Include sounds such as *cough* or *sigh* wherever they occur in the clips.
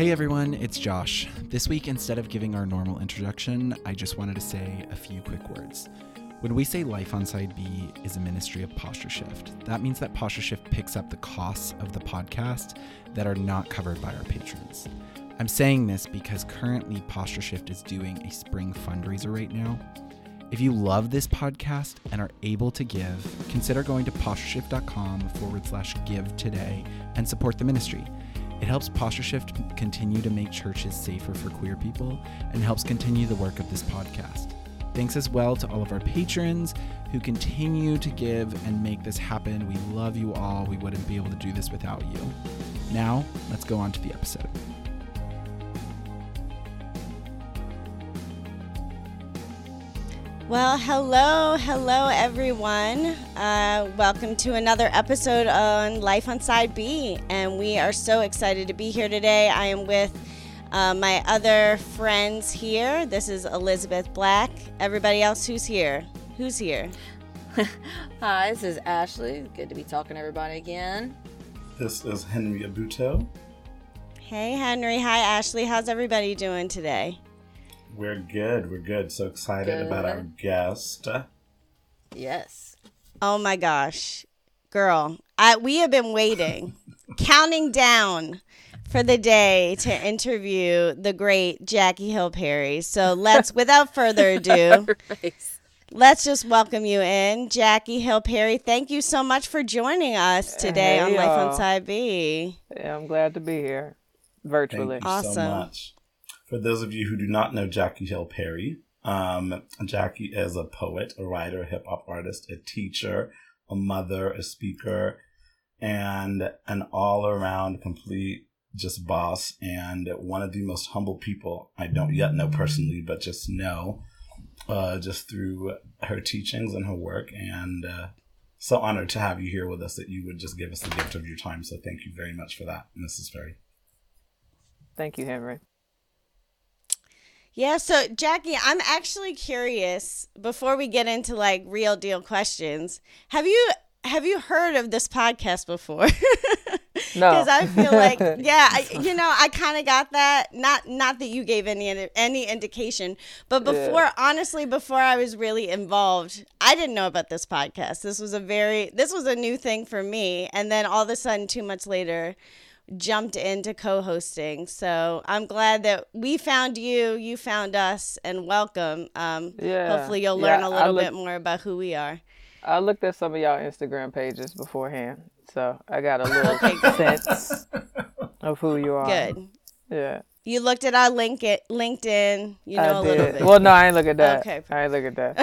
Hey everyone, it's Josh. This week, instead of giving our normal introduction, I just wanted to say a few quick words. When we say Life on Side B is a ministry of Posture Shift, that means that Posture Shift picks up the costs of the podcast that are not covered by our patrons. I'm saying this because currently Posture Shift is doing a spring fundraiser right now. If you love this podcast and are able to give, consider going to postureshift.com forward slash give today and support the ministry. It helps Posture Shift continue to make churches safer for queer people and helps continue the work of this podcast. Thanks as well to all of our patrons who continue to give and make this happen. We love you all. We wouldn't be able to do this without you. Now, let's go on to the episode. Well, hello, hello, everyone. Uh, welcome to another episode on Life on Side B. And we are so excited to be here today. I am with uh, my other friends here. This is Elizabeth Black. Everybody else who's here? Who's here? *laughs* Hi, this is Ashley. Good to be talking to everybody again. This is Henry Abuto. Hey, Henry. Hi, Ashley. How's everybody doing today? We're good. We're good. So excited good. about our guest. Yes. Oh my gosh. Girl, I we have been waiting, *laughs* counting down for the day to interview the great Jackie Hill Perry. So let's *laughs* without further ado, *laughs* let's just welcome you in. Jackie Hill Perry, thank you so much for joining us today hey, on Life on Side B. Yeah, I'm glad to be here virtually. Thank you awesome. so much. For those of you who do not know Jackie Hill Perry, um, Jackie is a poet, a writer, a hip hop artist, a teacher, a mother, a speaker, and an all around complete just boss and one of the most humble people I don't yet know personally, but just know uh, just through her teachings and her work. And uh, so honored to have you here with us that you would just give us the gift of your time. So thank you very much for that, Mrs. Perry. Thank you, Henry. Yeah, so Jackie, I'm actually curious before we get into like real deal questions. Have you have you heard of this podcast before? *laughs* no, because I feel like *laughs* yeah, I, you know, I kind of got that. Not not that you gave any any indication, but before yeah. honestly, before I was really involved, I didn't know about this podcast. This was a very this was a new thing for me, and then all of a sudden, two months later jumped into co-hosting. So I'm glad that we found you, you found us, and welcome. Um, yeah. Hopefully you'll learn yeah, a little look, bit more about who we are. I looked at some of y'all Instagram pages beforehand, so I got a little sense *laughs* of who you are. Good. Yeah. You looked at our link it, LinkedIn. You know I a did. little bit. Well, no, I ain't look at that. Okay. I ain't look at that.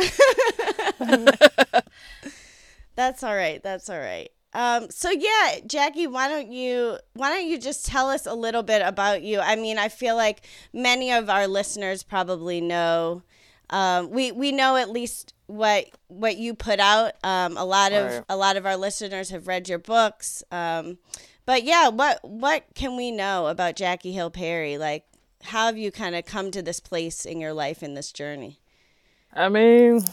*laughs* That's all right. That's all right. Um, so yeah, Jackie, why don't you why don't you just tell us a little bit about you? I mean, I feel like many of our listeners probably know. Um, we we know at least what what you put out. Um, a lot of right. a lot of our listeners have read your books. Um, but yeah, what what can we know about Jackie Hill Perry? Like, how have you kind of come to this place in your life in this journey? I mean,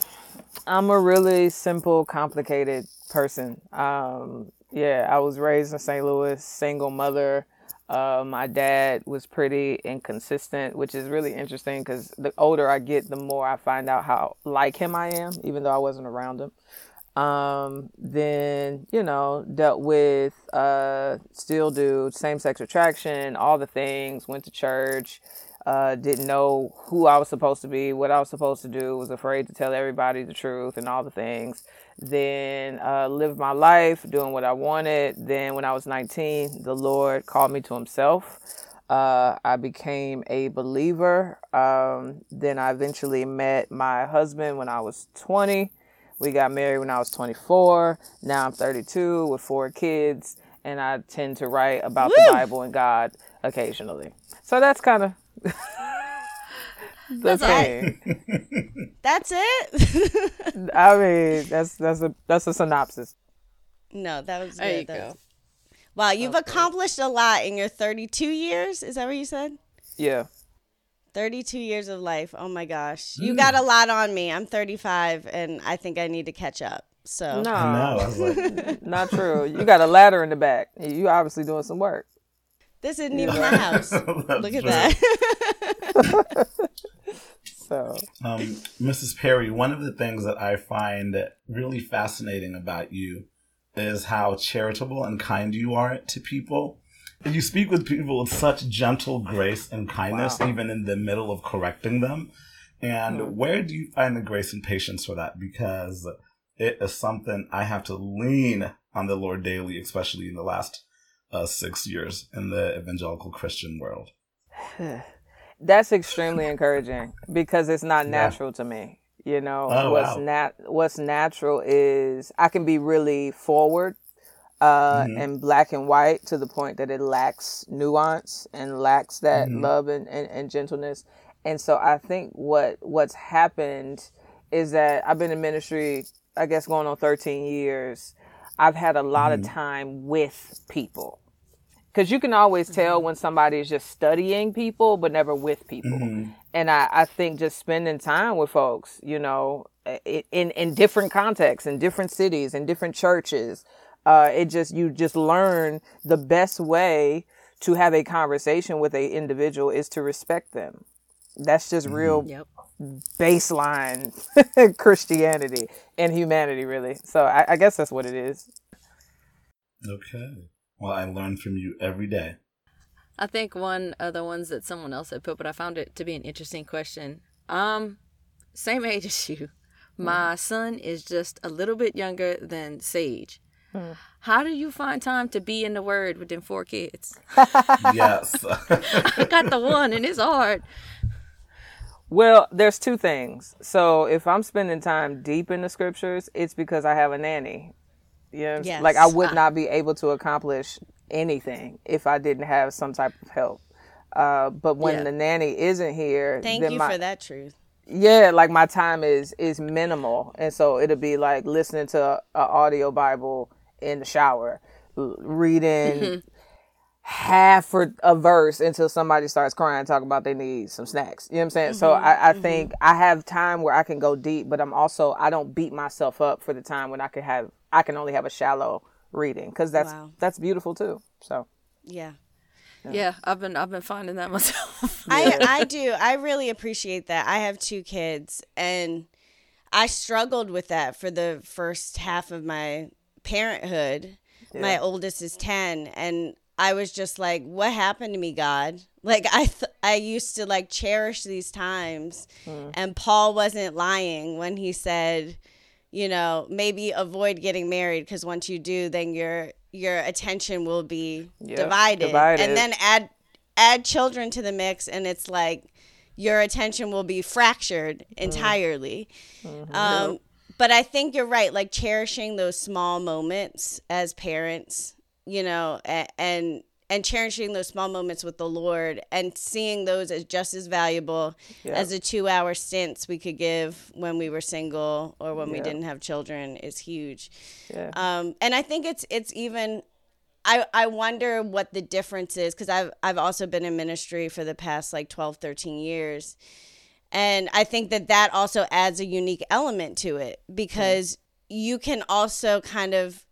I'm a really simple, complicated person. Um, yeah, I was raised in St. Louis, single mother. Uh, my dad was pretty inconsistent, which is really interesting because the older I get, the more I find out how like him I am, even though I wasn't around him. Um, then, you know, dealt with, uh, still do same sex attraction, all the things, went to church, uh, didn't know who I was supposed to be, what I was supposed to do, was afraid to tell everybody the truth and all the things. Then uh, lived my life doing what I wanted. Then, when I was 19, the Lord called me to Himself. Uh, I became a believer. Um, then I eventually met my husband when I was 20. We got married when I was 24. Now I'm 32 with four kids, and I tend to write about Woo! the Bible and God occasionally. So that's kind of *laughs* *laughs* that's it. that's *laughs* it. I mean, that's that's a that's a synopsis. No, that was there good. You go. Wow, you've okay. accomplished a lot in your 32 years. Is that what you said? Yeah. 32 years of life. Oh my gosh. You mm. got a lot on me. I'm 35 and I think I need to catch up. So No. Like... not true. You got a ladder in the back. You obviously doing some work. This isn't even the *laughs* house. Look at that. *laughs* So Um, Mrs. Perry, one of the things that I find really fascinating about you is how charitable and kind you are to people. You speak with people with such gentle grace and kindness, even in the middle of correcting them. And where do you find the grace and patience for that? Because it is something I have to lean on the Lord daily, especially in the last uh, six years in the evangelical Christian world. *sighs* that's extremely encouraging because it's not Yeah. natural to me. You know, Oh, what's wow. nat what's natural is I can be really forward uh Mhm. and black and white to the point that it lacks nuance and lacks that Mhm. love and, and, and gentleness. And so I think what what's happened is that I've been in ministry, I guess going on 13 years. I've had a lot Mhm. of time with people. Cause you can always tell when somebody is just studying people, but never with people Mhm. and I, I think just spending time with folks, you know, in in different contexts, in different cities, in different churches, uh, it just you just learn the best way to have a conversation with a individual is to respect them. That's just real Yep. baseline *laughs* Christianity and humanity, really. So I, I guess that's what it is. Okay. Well, I learn from you every day. I think one of the ones that someone else had put, but I found it to be an interesting question. Um, same *laughs* age as you. My son is just a little bit younger than Sage. Hmm. How do you find time to be in the Word with them four kids? *laughs* yes. *laughs* I got the one, and it's hard. Well, there's two things. So if I'm spending time deep in the scriptures, it's because I have a nanny. You know, Yes. like I would Ah. not be able to accomplish anything if I didn't have some type of help. Uh, but when Yeah. the nanny isn't here, Thank you my, for that truth. yeah, like my time is is minimal, and so it'll be like listening to a, a audio Bible in the shower, reading half for a verse until somebody starts crying, talking about they need some snacks. You know what I'm saying? So I, I think I have time where I can go deep, but I'm also I don't beat myself up for the time when I can have I can only have a shallow reading because that's Wow. that's beautiful too. So Yeah. Yeah, I've been I've been finding that *laughs* myself. I I do. I really appreciate that. I have two kids and I struggled with that for the first half of my parenthood. My oldest is 10 and I was just like what happened to me, God? *laughs* Like I th- I used to like cherish these times hmm. and Paul wasn't lying when he said you know, maybe avoid getting married because once you do, then your your attention will be Yep, divided. divided. and then add add children to the mix, and it's like your attention will be fractured entirely. Um, but I think you're right. Like cherishing those small moments as parents, you know, and, and and cherishing those small moments with the Lord and seeing those as just as valuable Yeah. as the two hour stints we could give when we were single or when we didn't have children is huge. yeah, Um, and I think it's it's even I, I wonder what the difference is because I've I've also been in ministry for the past like 12, 13 years. And I think that that also adds a unique element to it because you can also kind of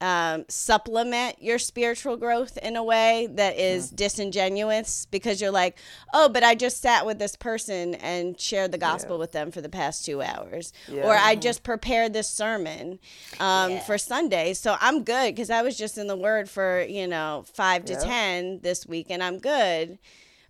um, supplement your spiritual growth in a way that is disingenuous because you're like, oh, but I just sat with this person and shared the gospel with them for the past two hours, or I just prepared this sermon um, for Sunday, so I'm good because I was just in the Word for you know five to Yeah. ten this week, and I'm good.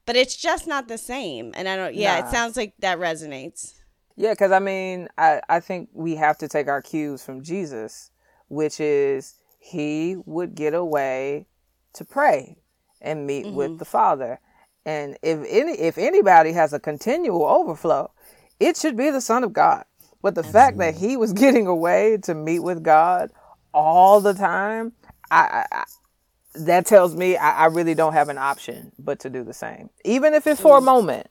But it's just not the same, and I don't. Yeah, Nah. it sounds like that resonates. Yeah, because I mean, I, I think we have to take our cues from Jesus, which is he would get away to pray and meet with mm-hmm. the Father. And if any if anybody has a continual overflow, it should be the Son of God. But the fact that he was *laughs* getting away to meet with God all the time, I, I, I that tells me I, I really don't have an option but to do the same, even if it's for a mm-hmm. moment,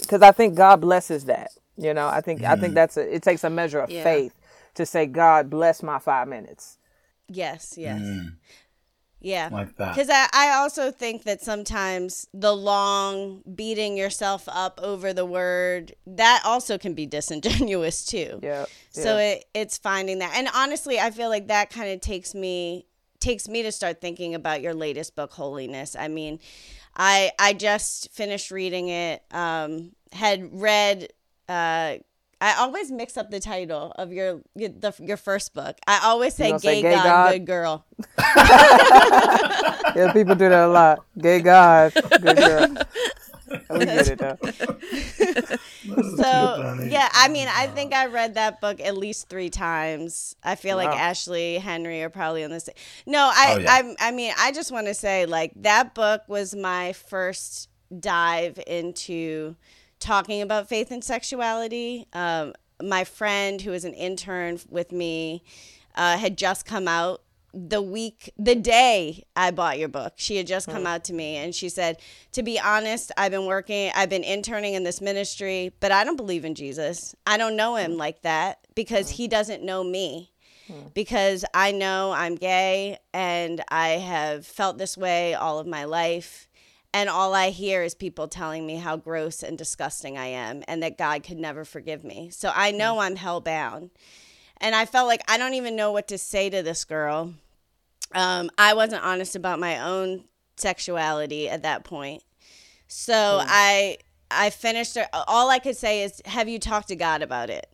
because I think God blesses that. You know, I think I think mm-hmm. that's a, it takes a measure of Yeah. faith to say, God bless my five minutes. Yes, yes, Mm, yeah. like that. Because I, I also think that sometimes the long beating yourself up over the word that also can be *laughs* disingenuous too. Yeah. So yeah. it, it's finding that. And honestly, I feel like that kind of takes me takes me to start thinking about your latest book, Holiness. I mean, I I just finished reading it. Um, had read. Uh, I always mix up the title of your your, the, your first book. I always say, gay, say Gay God, God? Good Girl." *laughs* Yeah, people do that a lot. Gay God, good girl. *laughs* We get it though. So yeah, I mean, I think I read that book at least three times. I feel like Ashley Henry are probably on the same. No, I, Oh, yeah. I, I mean, I just want to say like that book was my first dive into talking about faith and sexuality. Um, my friend who was an intern with me uh, had just come out the week the day I bought your book. She had just come out to me and she said, "To be honest, I've been working, I've been interning in this ministry, but I don't believe in Jesus. I don't know him like that because he doesn't know me." Because I know I'm gay and I have felt this way all of my life. And all I hear is people telling me how gross and disgusting I am and that God could never forgive me. So I know I'm hell bound. And I felt like I don't even know what to say to this girl. Um, I wasn't honest about my own sexuality at that point. So I I finished her, all I could say is have you talked to God about it?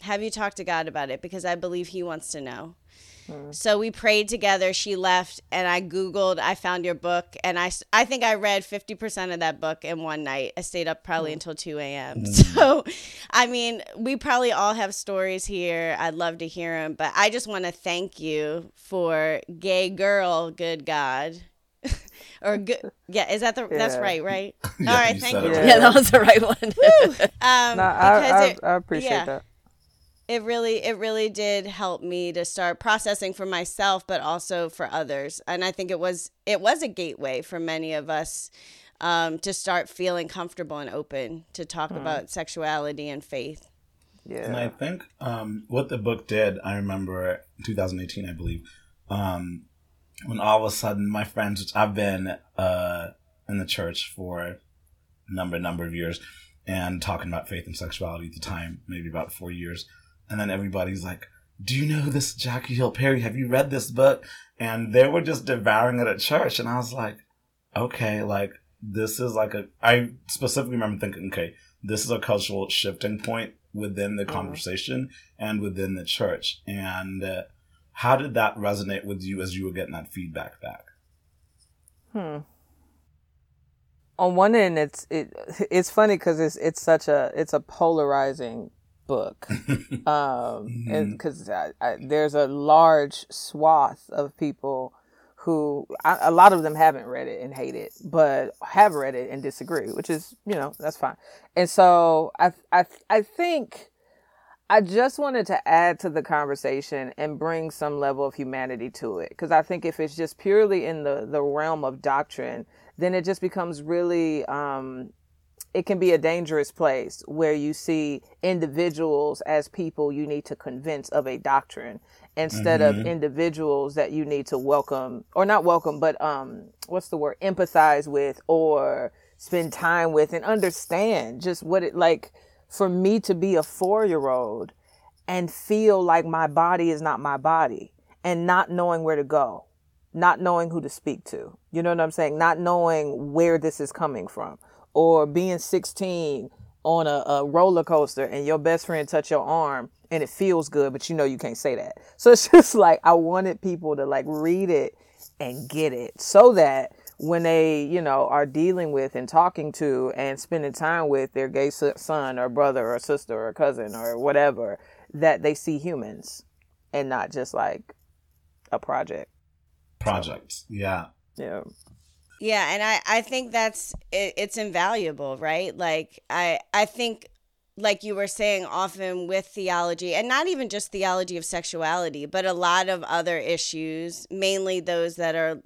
Have you talked to God about it because I believe he wants to know. Mm. So we prayed together. She left, and I Googled. I found your book, and I, I think I read 50% of that book in one night. I stayed up probably mm. until 2 a.m. Mm. *laughs* So, I mean, we probably all have stories here. I'd love to hear them, but I just want to thank you for Gay Girl, Good God. *laughs* or good, yeah, is that the, that's right, right? *laughs* Yeah, all right, you thank you. it. Yeah, that was the right one. Um, Nah, I, because I, it- I appreciate yeah. that. It really it really did help me to start processing for myself but also for others. And i think it was it was a gateway for many of us um, to start feeling comfortable and open to talk about sexuality and faith. Yeah. And I think um, what the book did, I remember 2018, I believe, um, when all of a sudden my friends, which I've been uh, in the church for a number number of years, and talking about faith and sexuality at the time, maybe about four years, and then everybody's like, "Do you know this Jackie Hill Perry? Have you read this book?" And they were just devouring it at church, and I was like, "Okay, like this is like a, I specifically remember thinking, "Okay, this is a cultural shifting point within the conversation and within the church. And uh, how did that resonate with you as you were getting that feedback back? Hmm. On one end, it's it it's funny because it's it's such a it's a polarizing book, *laughs* um, and because I, I, there's a large swath of people who I, a lot of them haven't read it and hate it, but have read it and disagree, which is you know that's fine. And so I I I think I just wanted to add to the conversation and bring some level of humanity to it because I think if it's just purely in the the realm of doctrine, then it just becomes really um, it can be a dangerous place where you see individuals as people you need to convince of a doctrine instead of individuals that you need to welcome or not welcome but um what's the word empathize with or spend time with and understand just what it like for me to be a 4-year-old and feel like my body is not my body and not knowing where to go not knowing who to speak to. You know what I'm saying? Not knowing where this is coming from. Or being 16 on a, a roller coaster and your best friend touch your arm and it feels good, but you know you can't say that. *laughs* So it's just like I wanted people to like read it and get it so that when they, you know, are dealing with and talking to and spending time with their gay son or brother or sister or cousin or whatever, that they see humans and not just like a project. Projects, yeah. Yeah. Yeah, and I I think that's it, it's invaluable, right? Like I I think like you were saying often with theology and not even just theology of sexuality, but a lot of other issues, mainly those that are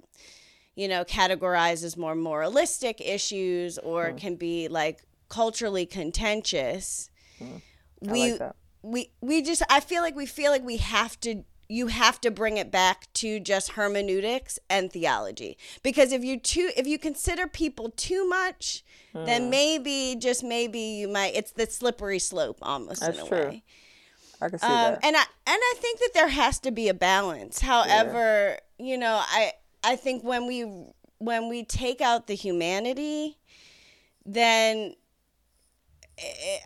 you know categorized as more moralistic issues or mm. can be like culturally contentious. Mm. I We like we we just I feel like we feel like we have to you have to bring it back to just hermeneutics and theology because if you too if you consider people too much then maybe just maybe you might it's the slippery slope almost That's in a true. way I can see um, that. and I and I think that there has to be a balance. However, you know, I I think when we when we take out the humanity, then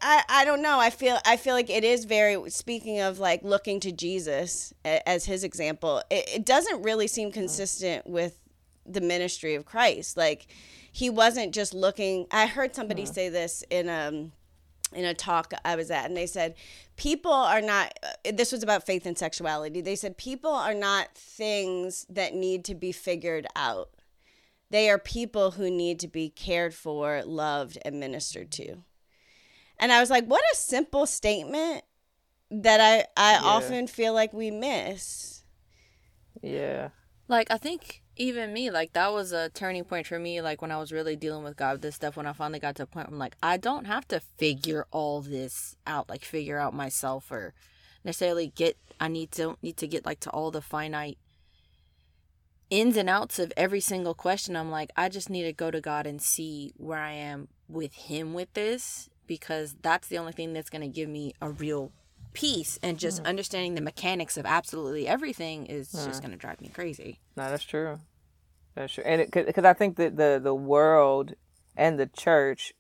I, I don't know. I feel I feel like it is very speaking of like looking to Jesus as his example. It, it doesn't really seem consistent with the ministry of Christ. Like he wasn't just looking. I heard somebody mm. say this in um in a talk I was at, and they said people are not. This was about faith and sexuality. They said people are not things that need to be figured out. They are people who need to be cared for, loved, and ministered to. And I was like, what a simple statement that I, I yeah. often feel like we miss. Yeah. Like, I think even me, like, that was a turning point for me. Like, when I was really dealing with God, this stuff, when I finally got to a point where I'm like, I don't have to figure all this out, like, figure out myself or necessarily get, I need to, need to get, like, to all the finite ins and outs of every single question. I'm like, I just need to go to God and see where I am with Him with this because that's the only thing that's going to give me a real peace and just mm. understanding the mechanics of absolutely everything is mm. just going to drive me crazy. No, that's true. That's true. And because I think that the the world and the church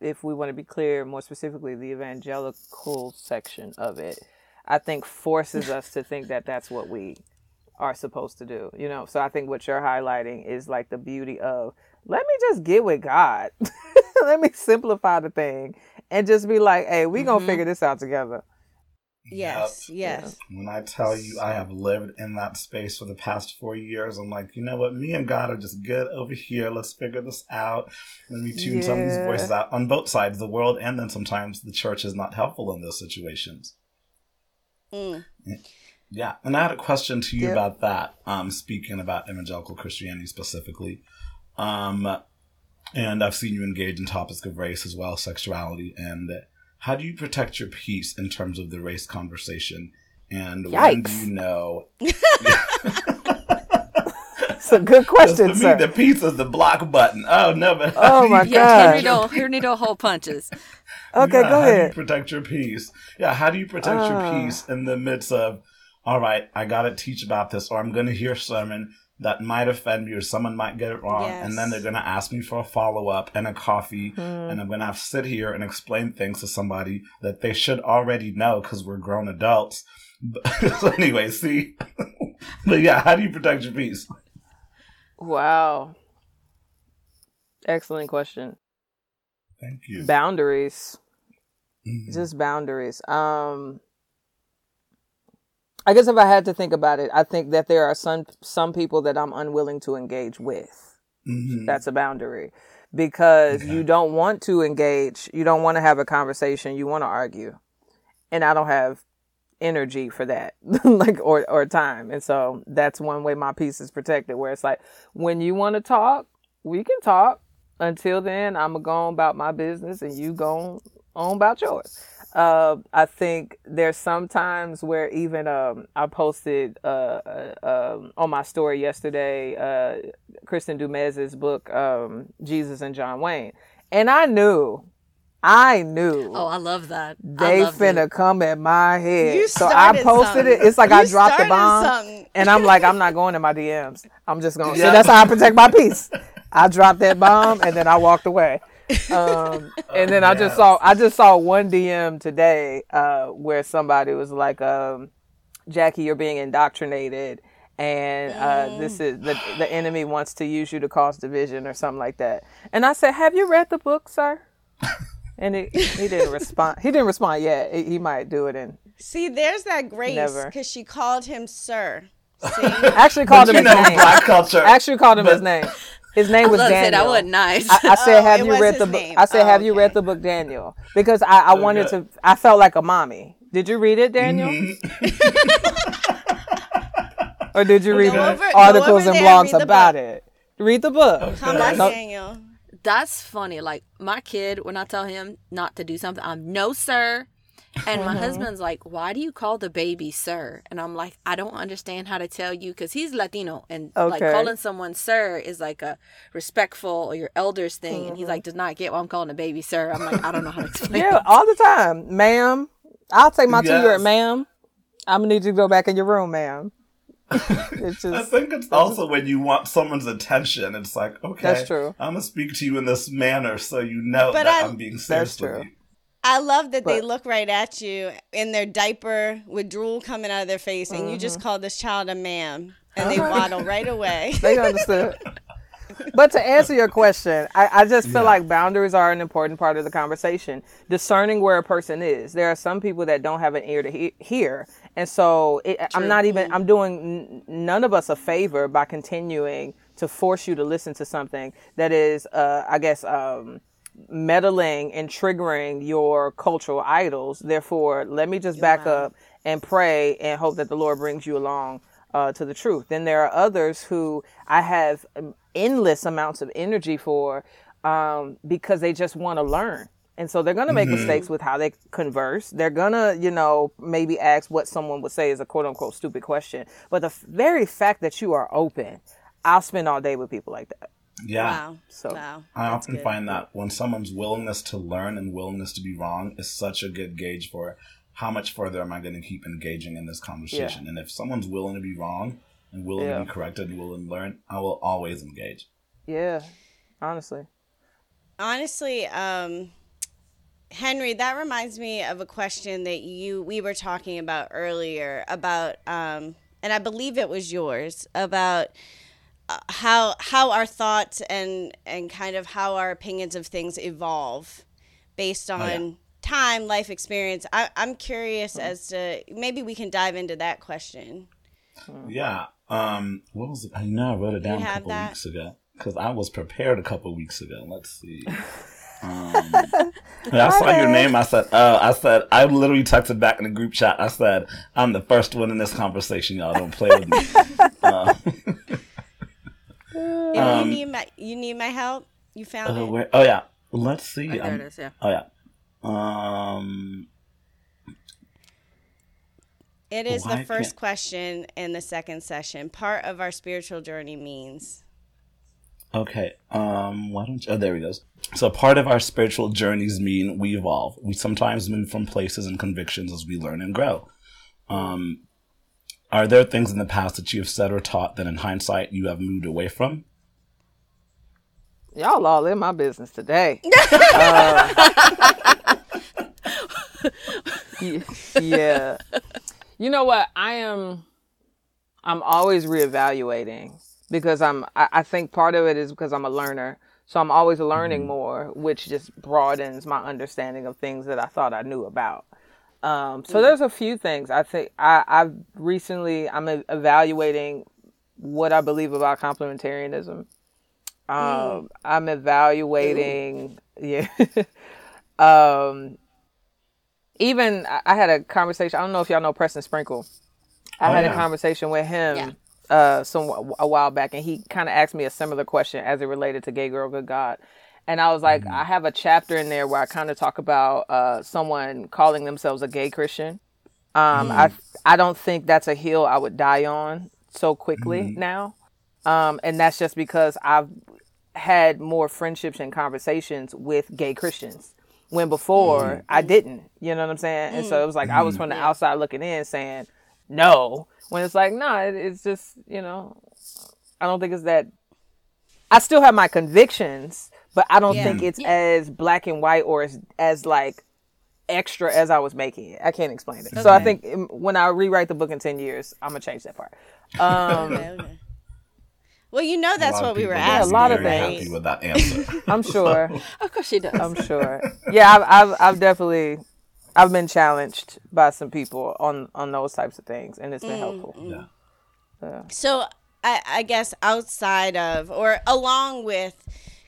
if we want to be clear more specifically the evangelical section of it I think forces us to think that that's what we are supposed to do. You know, so I think what you're highlighting is like the beauty of let me just get with God. *laughs* *laughs* let me simplify the thing and just be like, hey, we gonna mm-hmm. figure this out together. Yes, yep. yes. When I tell you I have lived in that space for the past four years, I'm like, you know what? Me and God are just good over here. Let's figure this out. Let me tune yeah. some of these voices out on both sides, of the world and then sometimes the church is not helpful in those situations. Mm. Yeah, and I had a question to you yep. about that. Um, speaking about evangelical Christianity specifically, um, and I've seen you engage in topics of race as well, sexuality, and how do you protect your peace in terms of the race conversation? And Yikes. when do you know? *laughs* It's a good question, for sir. Me, the peace is the block button. Oh no, but oh my god, Henry don't Henry don't hold punches. okay, yeah, go how ahead. Do you protect your peace. Yeah, how do you protect uh. your ah. peace in the midst of? All right, I got to teach about this, or I'm going to hear a sermon that might offend me or someone might get it wrong yes. and then they're going to ask me for a follow-up and a coffee mm. and i'm going to have to sit here and explain things to somebody that they should already know because we're grown adults. *laughs* So anyway see? *laughs* But yeah how do you protect your peace? Wow. Excellent question. Thank you. Boundaries. Mm. just boundaries. Um I guess if I had to think about it, I think that there are some some people that I'm unwilling to engage with. Mm-hmm. That's a boundary because okay. you don't want to engage, you don't want to have a conversation, you want to argue. And I don't have energy for that *laughs* like or or time. And so that's one way my peace is protected where it's like when you want to talk, we can talk. Until then, I'm going to go on about my business and you go on about yours. Uh, I think there's sometimes where even um, I posted uh, uh, um, on my story yesterday uh, Kristin Du book um, Jesus and John Wayne, and I knew, I knew. Oh, I love that. They finna it. come at my head, so I posted something. it. It's like you I dropped the bomb, something. and I'm like, I'm not going to my DMs. I'm just going. Yeah. So that's how I protect my peace. I dropped that bomb, and then I walked away. Um, *laughs* and then I just saw I just saw one DM today uh, where somebody was like, um, "Jackie, you're being indoctrinated." and uh, this is the the enemy wants to use you to cause division or something like that. And I said, "Have you read the book, sir?" And it, he didn't respond. He didn't respond yet. He might do it in. See, there's that grace because she called him sir. *laughs* See? Actually called him his name. Black culture. Actually called him but, his name. His name was Daniel. That wasn't nice. I, I said, oh, "Have you read the book?" I said, oh, "Have okay. you read the book, Daniel?" Because I, I wanted to. I felt like a mommy. Did you read it, Daniel? Mm-hmm. *laughs* or did you read over, articles and blogs about book. it? Read the book. Come on, Daniel. That's funny. Like my kid, when I tell him not to do something, I'm no, sir. And my mm-hmm. husband's like, "Why do you call the baby sir?" And I'm like, "I don't understand how to tell you because he's Latino, and okay. like calling someone sir is like a respectful or your elders thing." Mm-hmm. And he's mm-hmm. like, "Does not get why I'm calling a baby sir." I'm like, "I don't know how to *laughs* explain." yeah, all the time, ma'am. I'll take my yes. two year ma'am. I'm gonna need you to go back in your room, ma'am. *laughs* it's I think it's also when you want someone's attention. It's like, okay, That's true. I'm gonna speak to you in this manner so you know But that I- I'm being serious true. with you. I love that they look right at you in their diaper with drool coming out of their face, and you just call this child a ma'am, and they Uh-huh. waddle right away. *laughs* they understood. But to answer your question, I, I just feel Yeah. like boundaries are an important part of the conversation. Discerning where a person is. There are some people that don't have an ear to he- hear, and so it, I'm not even. I'm doing n- none of us a favor by continuing to force you to listen to something that is, uh, I guess, um, meddling and triggering your cultural idols. Therefore, let me just back up and pray and hope that the Lord brings you along uh, to the truth. Then there are others who I have um, endless amounts of energy for um, because they just want to learn. And so they're going to make mistakes with how they converse. They're going to, you know, maybe ask what someone would say is a quote unquote stupid question. But the very fact that you are open, I'll spend all day with people like that. Yeah. Wow. So- wow. I That's often good. find that when someone's willingness to learn and willingness to be wrong is such a good gauge for how much further am I going to keep engaging in this conversation. And if someone's willing to be wrong and willing Yeah. to be corrected and willing to learn, I will always engage. Yeah, honestly. honestly um henry that reminds me of a question that you we were talking about earlier about um and i believe it was yours about how how our thoughts and and kind of how our opinions of things evolve based on yeah. time life experience I, i'm curious as to maybe we can dive into that question Yeah. Um. What was it? I know I wrote it You down a couple that? weeks ago because I was prepared a couple weeks ago. Let's see. *laughs* Um, yeah, I saw your name. I said, "Oh, I said." I literally texted back in the group chat. I said, "I'm the first one in this conversation. Y'all don't play with me." *laughs* Uh, if *laughs* Um, you need my you need my help you found uh, it where, oh yeah. Let's see. Right, there it is. Yeah. Oh yeah. Um. It is the first can't- question in the second session. Part of our spiritual journey means. Okay. Um. Why don't you? Oh, there he goes. So part of our spiritual journeys mean we evolve. We sometimes move from places and convictions as we learn and grow. Um. Are there things in the past that you have said or taught that, in hindsight, you have moved away from? Y'all all in my business today. *laughs* Uh, *laughs* yeah. You know what? I am. I'm always reevaluating because I'm. I, I think part of it is because I'm a learner, so I'm always learning more, which just broadens my understanding of things that I thought I knew about. Um, so there's a few things I think I, I've recently I'm evaluating what I believe about complementarianism. Um, I'm evaluating, yeah. *laughs* um, even I, I had a conversation. I don't know if y'all know Preston Sprinkle. I Oh, had yeah. a conversation with him Yeah. uh, some a while back, and he kind of asked me a similar question as it related to gay girl, good God. And I was like, I have a chapter in there where I kind of talk about uh, someone calling themselves a gay Christian. Um, I I don't think that's a hill I would die on so quickly now, um, and that's just because I've had more friendships and conversations with gay Christians when before I didn't. You know what I'm saying? And so it was like I was from the outside looking in, saying no, when it's like no, it, it's just you know, I don't think it's that. I still have my convictions, but I don't Yeah. think it's Yeah. as black and white or as as like extra as I was making it. I can't explain it. So I think when I rewrite the book in ten years, I'm gonna change that part. *laughs* Um, Okay, okay. Well, you know that's what we were people Yeah, a would be asking. lot of things. happy with that answer. *laughs* I'm sure. Of course she does. I'm sure. Yeah, I've, I've I've definitely I've been challenged by some people on on those types of things, and it's been helpful. yeah. So I, I guess outside of or along with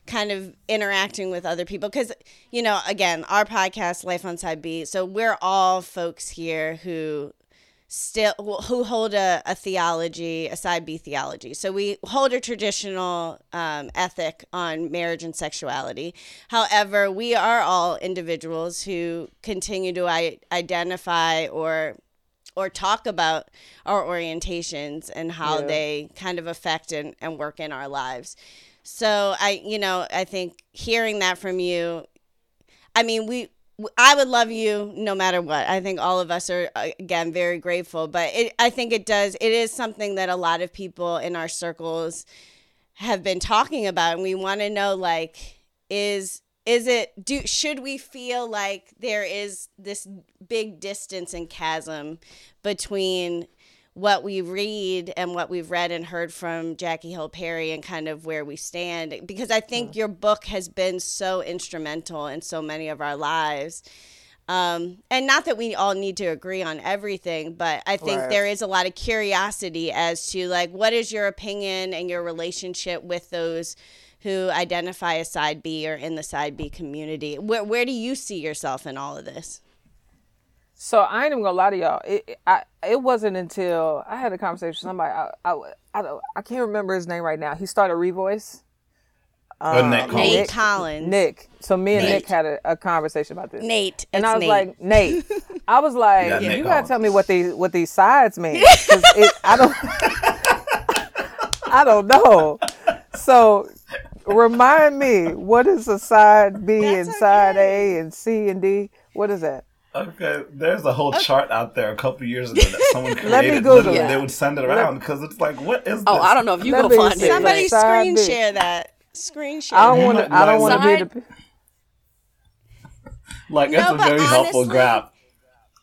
kind of interacting with other people because you know again our podcast life on side b so we're all folks here who still who hold a, a theology a side b theology so we hold a traditional um, ethic on marriage and sexuality however we are all individuals who continue to I- identify or or talk about our orientations and how Yeah. they kind of affect and, and work in our lives. So I, you know, I think hearing that from you, I mean, we I would love you no matter what. I think all of us are uh, again very grateful, but it, I think it does. It is something that a lot of people in our circles have been talking about, and we want to know like is is it do should we feel like there is this big distance and chasm between what we read and what we've read and heard from Jackie Hill Perry and kind of where we stand because I think mm. your book has been so instrumental in so many of our lives. Um, and not that we all need to agree on everything, but I think right. there is a lot of curiosity as to like what is your opinion and your relationship with those who identify as side B or in the side B community. Where where do you see yourself in all of this? So I ain't even gonna lie to y'all. It I it wasn't until I had a conversation with somebody. I I, I, don't, I can't remember his name right now. He started Revoice. Um, Nate, Collins. Nate Collins. Nick. So me and Nate. Nick had a, a, conversation about this. Nate. And I was Nate. like, Nate. *laughs* I was like, yeah, you gotta tell me what these what these sides mean. *laughs* It, I don't. *laughs* I don't know. So remind me, what is a side B That's and side A and C and D? What is that? Okay, there's a whole okay. chart out there a couple years ago that someone created. *laughs* Let me Google it. They would send it around because it's like, what is? Oh, this? Oh. I don't know if you Let go find it. Somebody screen share that. Screen share. I don't want to. I don't want to be the. Like no, it's a very honestly, helpful graph.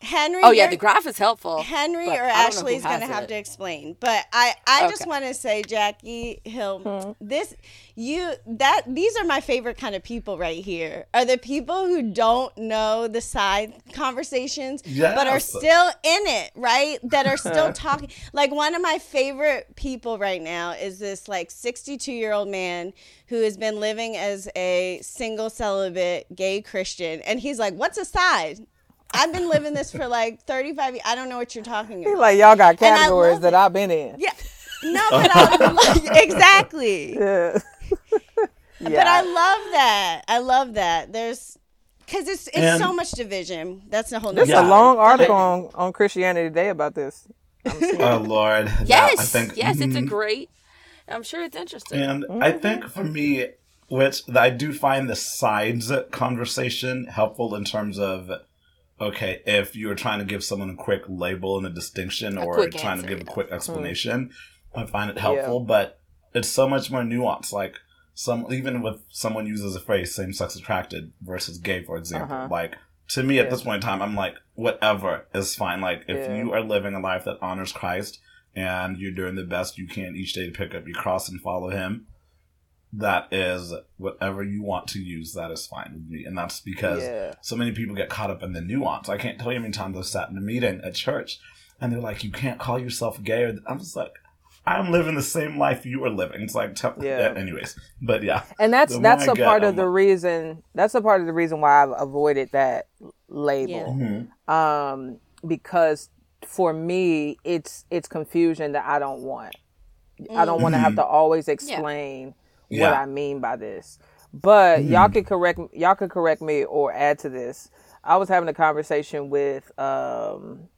Henry. Oh yeah, the graph is helpful. Henry or Ashley's going to have to explain. But I, I okay. just want to say, Jackie Hill, hmm. this you that these are my favorite kind of people right here. Are the people who don't know the side conversations, yes. but are still in it, right? That are still *laughs* talking. Like one of my favorite people right now is this like 62 year old man who has been living as a single celibate gay Christian, and he's like, "What's a side?" I've been living this for like 35 years. I don't know what you're talking about. like y'all got categories that I've been in. Yeah. *laughs* No, but I like, *laughs* exactly. Yeah. yeah. But I love that. I love that. There's because it's it's and so much division. That's a whole. There's yeah. a long article on, on Christianity Today about this. oh Lord! Yes, I think, yes, mm-hmm. it's a mm-hmm. great. I'm sure it's interesting. And mm-hmm. I think for me, which I do find the sides conversation helpful in terms of okay, if you were trying to give someone a quick label and a distinction a or trying answer, to give a quick explanation, mm. I find it helpful, yeah. but it's so much more nuanced. Like some, even with someone uses a phrase same sex attracted versus gay, for example, uh-huh. like to me at this point in time, I'm like, whatever is fine. Like if yeah. you are living a life that honors Christ and you're doing the best you can each day to pick up your cross and follow him, that is whatever you want to use, that is fine with me. And that's because yeah. so many people get caught up in the nuance. I can't tell you how many times I've sat in a meeting at church and they're like, you can't call yourself gay. Or I'm just like, I'm living the same life you are living. It's like, yeah. yeah. Anyways, but yeah. And that's that's a get, part I'm of the reason. That's a part of the reason why I've avoided that label. Yeah. Mm-hmm. Um, because for me, it's it's confusion that I don't want. Mm-hmm. I don't want to have to always explain yeah. what I mean by this. But mm y'all could correct y'all could correct me or add to this. I was having a conversation with um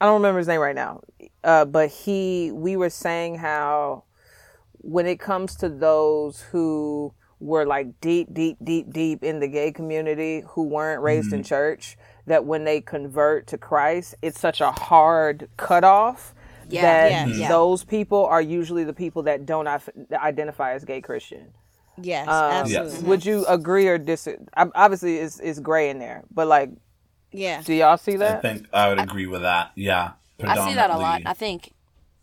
I don't remember his name right now. Uh, but he we were saying how when it comes to those who were like deep, deep, deep, deep in the gay community who weren't raised mm in church, that when they convert to Christ, it's such a hard cutoff yeah, that yeah, yeah. those people are usually the people that don't identify as gay Christian. Yes, um, absolutely. Would you agree or disagree? Obviously, it's, it's gray in there, but like, yeah. Do y'all see that? I think I would agree with that. Yeah, I see that a lot. I think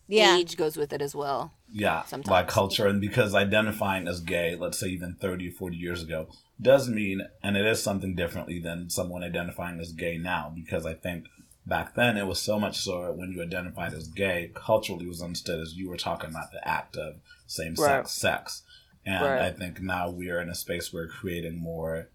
yeah. age goes with it as well. Yeah, sometimes. by culture and because identifying as gay, let's say even 30 or 40 years ago, does mean, and it is something differently than someone identifying as gay now, because I think back then it was so much so when you identified as gay culturally was understood as you were talking about the act of same sex right. sex and right. i think now we are in a space where we're creating more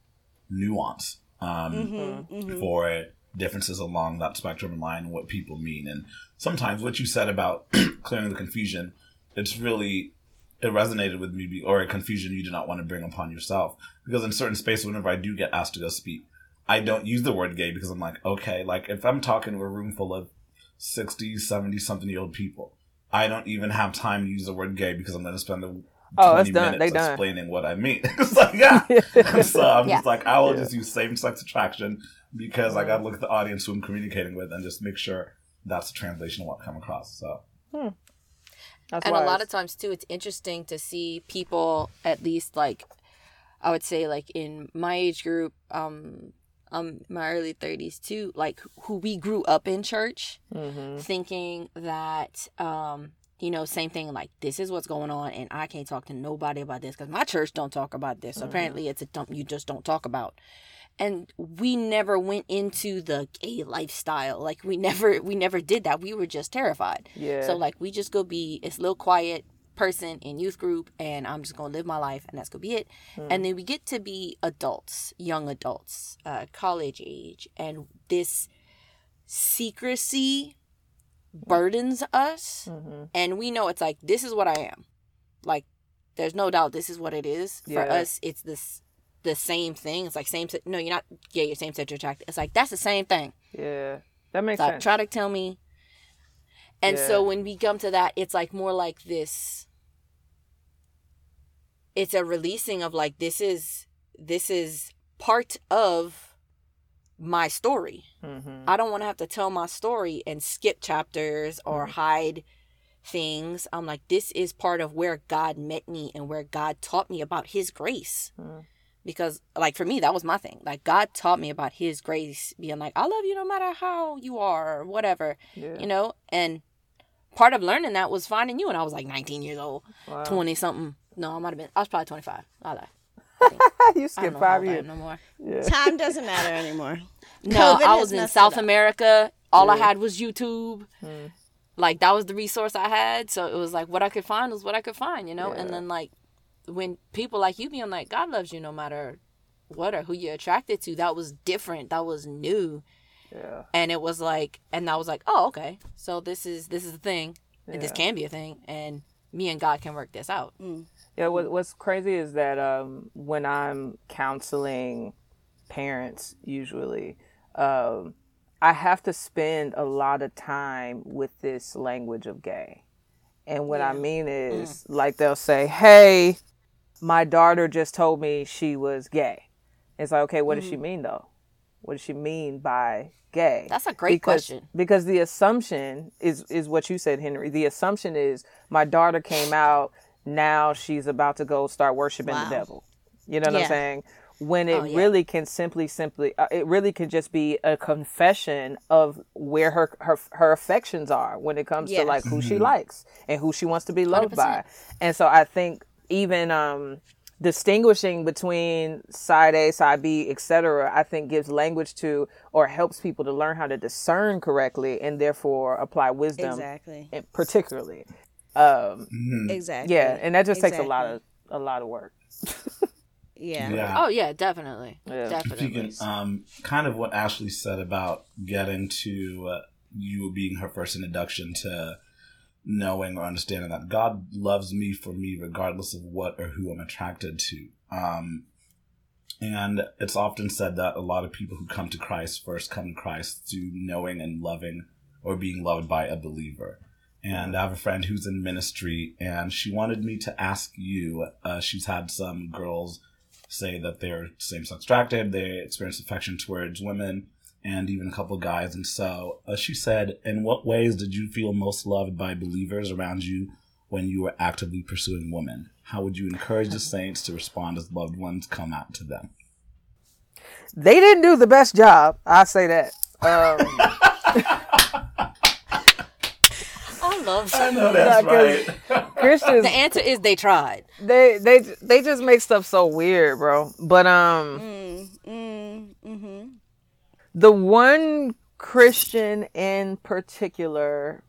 nuance um, mm-hmm, mm-hmm. for differences along that spectrum in line what people mean and sometimes what you said about *clears throat* clearing the confusion it's really it resonated with me or a confusion you do not want to bring upon yourself because in certain spaces whenever i do get asked to go speak I don't use the word gay because I'm like, okay, like if I'm talking to a room full of 60, 70 something year old people, I don't even have time to use the word gay because I'm going to spend the, Oh, 20 it's done. minutes They done. explaining what I mean. *laughs* it's like, yeah. *laughs* so I'm Yeah. just like, I will just use same sex attraction because I got to look at the audience who I'm communicating with and just make sure that's the translation of what come across. So, That's and a lot of times too it's interesting to see people at least like i would say like in my age group um um my early 30s too like who we grew up in church Mhm. thinking that um you know same thing like this is what's going on and i can't talk to nobody about this because my church don't talk about this. Apparently it's a dump you just don't talk about. And we never went into the gay lifestyle like we never we never did that. We were just terrified. Yeah. so like we just go be this little quiet person in youth group and I'm just gonna live my life and that's gonna be it. And then we get to be adults, young adults, uh, college age, and this secrecy burdens us Mhm. and we know it's like this is what I am. Like there's no doubt this is what it is. For us it's this the same thing. It's like same no, you're not gay, you're same sex attracted. It's like that's the same thing. Yeah. That makes Like, sense. try to tell me. And Yeah. so when we come to that, it's like more like this. It's a releasing of like this is this is part of my story. hmm I don't want to have to tell my story and skip chapters or hide things. I'm like this is part of where God met me and where God taught me about His grace. Mhm. Because like for me that was my thing. Like God taught me about His grace, being like I love you no matter how you are or whatever Yeah. you know and part of learning that was finding you and i was like 19 years old Wow. 20 something no i might have been i was probably 25 i lie *laughs* you skipped five old I am years. no more Yeah. Time doesn't matter anymore. *laughs* no COVID i was in south up. america all i had was youtube Mm. like that was the resource i had so it was like what i could find was what i could find you know and then like when people like you being like god loves you no matter what or who you're attracted to. That was different. That was new. Yeah. and it was like and i was like oh okay. So this is this is a thing. And this can be a thing. And me and god can work this out. Yeah, what, what's crazy is that um, when I'm counseling parents, usually, um, I have to spend a lot of time with this language of gay. And what I mean is, like, they'll say, Hey, my daughter just told me she was gay. It's like, okay, what does she mean, though? What does she mean by gay? That's a great because, question. Because the assumption is is what you said, Henry. The assumption is my daughter came out, now she's about to go start worshiping Wow. the devil. You know what Yeah. I'm saying? When it Oh, yeah. really can simply, simply, uh, it really can just be a confession of where her her her affections are when it comes Yes. to like who she likes and who she wants to be loved 100%. by. And so I think even um distinguishing between side A, side B, etc., I think gives language to or helps people to learn how to discern correctly and therefore apply wisdom Exactly. particularly. Um, Exactly. yeah, and that just takes a lot of a lot of work. Yeah. yeah. Oh yeah, definitely, Yeah. definitely. Speaking, um, kind of what Ashley said about getting to uh, you being her first introduction to knowing or understanding that God loves me for me, regardless of what or who I'm attracted to. Um, and it's often said that a lot of people who come to Christ first come to Christ through knowing and loving or being loved by a believer. And I have a friend who's in ministry, and she wanted me to ask you. Uh, she's had some girls say that they're same sex attracted, they experience affection towards women, and even a couple guys. And so uh, she said, In what ways did you feel most loved by believers around you when you were actively pursuing women? How would you encourage the saints to respond as loved ones come out to them? They didn't do the best job. I say that. Um, *laughs* I love. I know that's Yeah, 'cause- right. Christians, The answer is they tried. they they they just make stuff so weird, bro. But um. Mm, mm, mm-hmm. The one Christian in particular,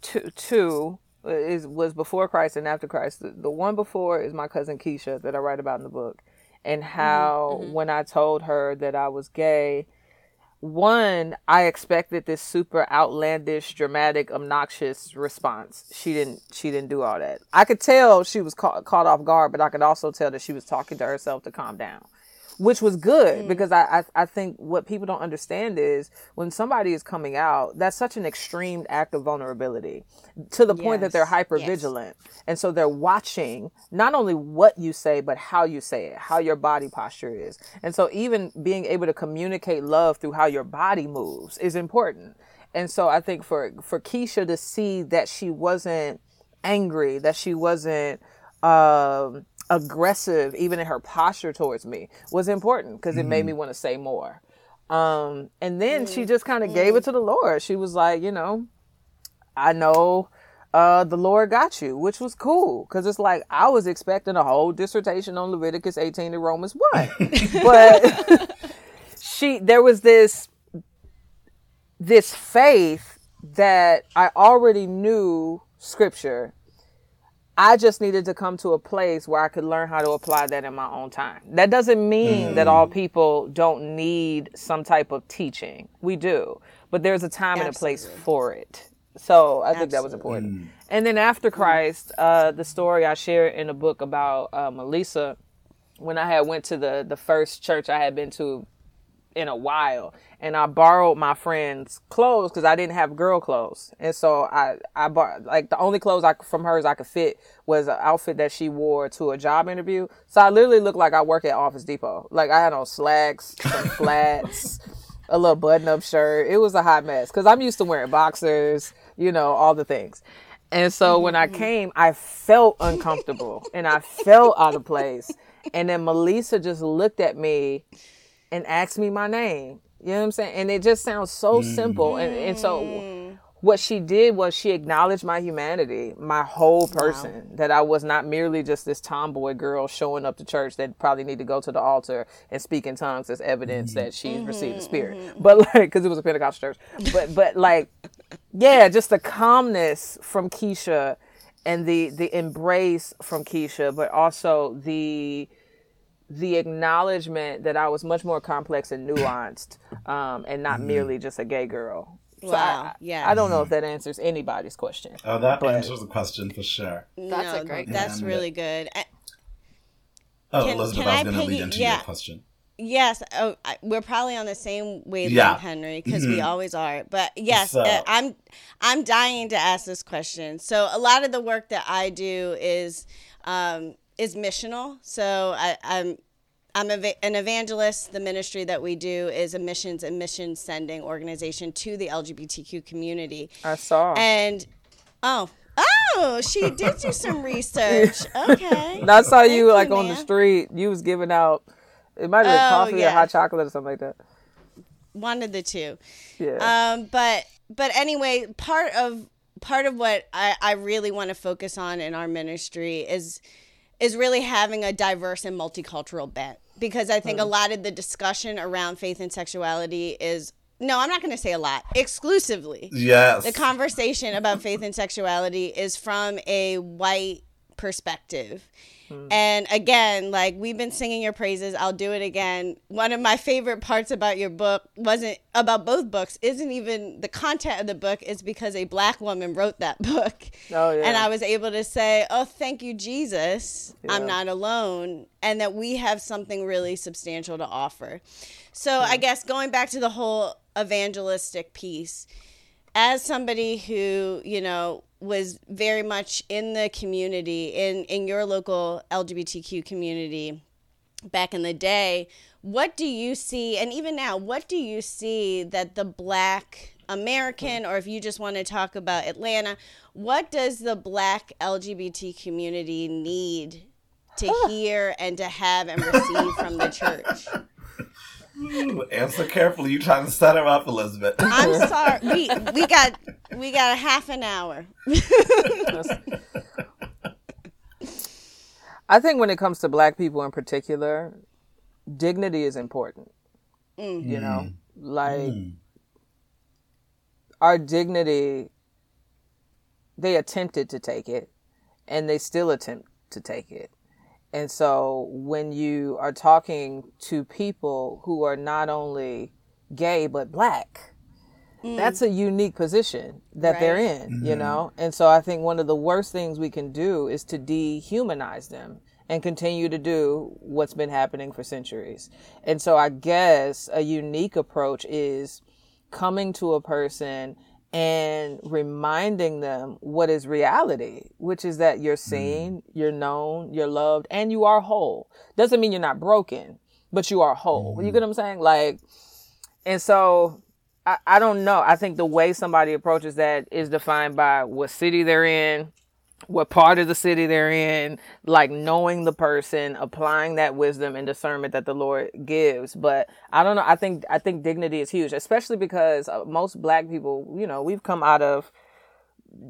two, two is was before Christ and after Christ. The, the one before is my cousin Keisha that I write about in the book, and mm-hmm, how mm-hmm. when I told her that I was gay, one I expected this super outlandish, dramatic, obnoxious response. She didn't. She didn't do all that. I could tell she was caught caught off guard, but I could also tell that she was talking to herself to calm down which was good because I, I I think what people don't understand is when somebody is coming out, that's such an extreme act of vulnerability to the point that they're Yes, hyper yes. vigilant, and so they're watching not only what you say but how you say it, how your body posture is, and so even being able to communicate love through how your body moves is important. And so I think for for Keisha to see that she wasn't angry, that she wasn't um, aggressive, even in her posture towards me, was important because it made me want to say more. Um, and then she just kind of gave it to the Lord. She was like, you know, I know uh, the Lord got you, which was cool because it's like I was expecting a whole dissertation on Leviticus 18 and Romans 1. *laughs* but *laughs* she, there was this this faith that I already knew scripture. I just needed to come to a place where I could learn how to apply that in my own time. That doesn't mean that all people don't need some type of teaching. We do. But there's a time and a place for it. So I think that was important. And then after Christ, uh, the story I shared in a book about uh, Melissa, when I had went to the the first church I had been to in a while and I borrowed my friend's clothes because I didn't have girl clothes. And so I, I bought like the only clothes I from hers I could fit was an outfit that she wore to a job interview. So I literally looked like I work at Office Depot. Like I had on slacks, some *laughs* flats, a little button up shirt. It was a hot mess because I'm used to wearing boxers, you know, all the things. And so when I mm-hmm. came, I felt uncomfortable and I felt out of place. And then Melissa just looked at me and asked me my name. You know what I'm saying? And it just sounds so simple. And, and so mm. what she did was she acknowledged my humanity, my whole person, that I was not merely just this tomboy girl showing up to church that probably need to go to the altar and speak in tongues as evidence mm-hmm. that she's mm-hmm. received the mm-hmm. spirit. But *laughs* like, cause it was a Pentecostal church, but, but like, yeah, just the calmness from Keisha and the, the embrace from Keisha, but also the, the acknowledgement that I was much more complex and nuanced, um, and not merely just a gay girl. So Wow, I, yes. I don't know if that answers anybody's question. Oh, that But- answers the question for sure. That's no, a great That's question. really good. I- Oh, Can- Elizabeth, can I I was going to lead into yeah. your question. Yes, oh, I, we're probably on the same wavelength, Yeah. Henry, because we always are. But yes, So- uh, I'm I'm dying to ask this question. So a lot of the work that I do is um, is missional. So I, I'm I'm a, an evangelist. The ministry that we do is a missions and mission sending organization to the LGBTQ community. I saw. And oh, oh, she did do some *laughs* research. Okay, I saw Thank you like on the street. You was giving out. It might have been Oh, coffee yeah. or hot chocolate or something like that. One of the two. Yeah. Um, but but anyway, part of part of what I, I really want to focus on in our ministry is is really having a diverse and multicultural bent because I think a lot of the discussion around faith and sexuality is no, I'm not going to say a lot. Exclusively, Yes. the conversation about faith and sexuality is from a white perspective. Mm. And again, like we've been singing your praises, I'll do it again. One of my favorite parts about your book wasn't about both books, isn't even the content of the book, is because a black woman wrote that *laughs* book. Oh, yeah. And I was able to say, Oh, thank you, Jesus. I'm not alone. And that we have something really substantial to offer. So I guess going back to the whole evangelistic piece, as somebody who you know was very much in the community in in your local lgbtq community back in the day. What do you see and even now what do you see that the black american or if you just want to talk about atlanta what does the black lgbt community need to *laughs* hear and to have and receive from the church *laughs* Ooh, *laughs* answer carefully. You trying to set her up, Elizabeth. i'm *laughs* sorry we we got we got a half an hour *laughs* I think when it comes to black people in particular, dignity is important. Mm. You know, mm. like mm. our dignity, they attempted to take it and they still attempt to take it. And so when you are talking to people who are not only gay but black, that's mm. a unique position that they're Right. in, you mm-hmm. know? And so I think one of the worst things we can do is to dehumanize them and continue to do what's been happening for centuries. And so I guess a unique approach is coming to a person and reminding them what is reality, which is that you're mm. seen, you're known, you're loved, and you are whole. Doesn't mean you're not broken, but you are whole. You get mm. what I'm saying? Like, and so I, I don't know. I think the way somebody approaches that is defined by what city they're in, what part of the city they're in, like knowing the person, applying that wisdom and discernment that the Lord gives. But I don't know. I think I think dignity is huge, especially because uh, most Black people, you know, we've come out of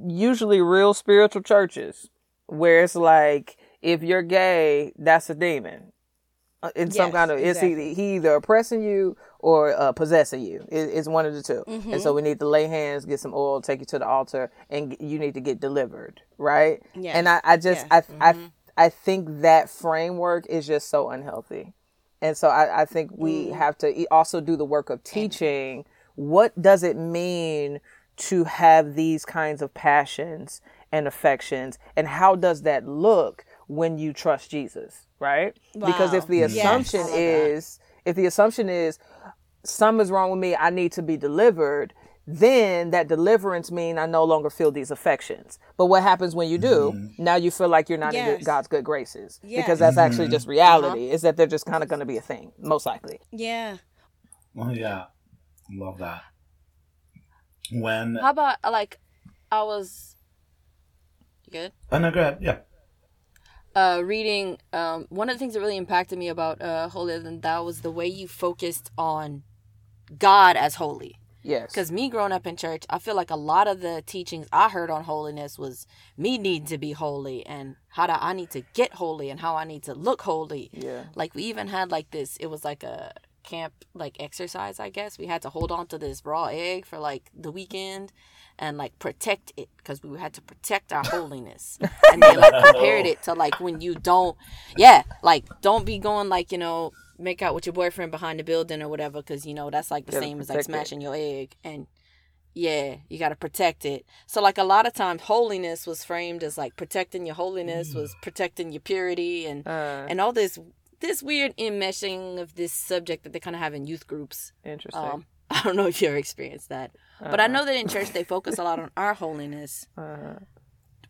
usually real spiritual churches where it's like if you're gay, that's a demon. Uh, In some kind of, it's exactly. either, he either oppressing you or uh, possessing you. It, it's one of the 2 Mm-hmm. And so we need to lay hands, get some oil, take you to the altar, and you need to get delivered, right? Yes. And I, I just, Yeah. I, I, I think that framework is just so unhealthy. And so I, I think we Mm. have to also do the work of teaching what does it mean to have these kinds of passions and affections and how does that look when you trust Jesus, right? Because if the Yes, assumption I love if the assumption is something is wrong with me, I need to be delivered, then that deliverance mean I no longer feel these affections. But what happens when you do? Mm-hmm. Now you feel like you're not in Yes. good, God's good graces Yes. because that's actually just mm-hmm. reality. Is that they're just kind of going to be a thing, most likely. Yeah. Oh yeah, love that. When How about like I was you good? oh no, go ahead. Yeah. Uh, reading um, one of the things that really impacted me about uh, holier than thou was the way you focused on god as holy Yes. because me growing up in church i feel like a lot of the teachings i heard on holiness was me needing to be holy and how do i need to get holy and how i need to look holy yeah. like we even had like this it was like a camp like exercise i guess we had to hold on to this raw egg for like the weekend and like protect it because we had to protect our holiness and they like compared it to like when you don't yeah like don't be going like you know make out with your boyfriend behind the building or whatever because you know that's like the same as like protect it. smashing your egg and yeah you got to protect it so like a lot of times holiness was framed as like protecting your holiness was protecting your purity and Uh, and all this this weird enmeshing of this subject that they kind of have in youth groups. interesting. Um, *laughs* I don't know if you ever experienced that, but I know that in church they focus a lot on our holiness. Uh,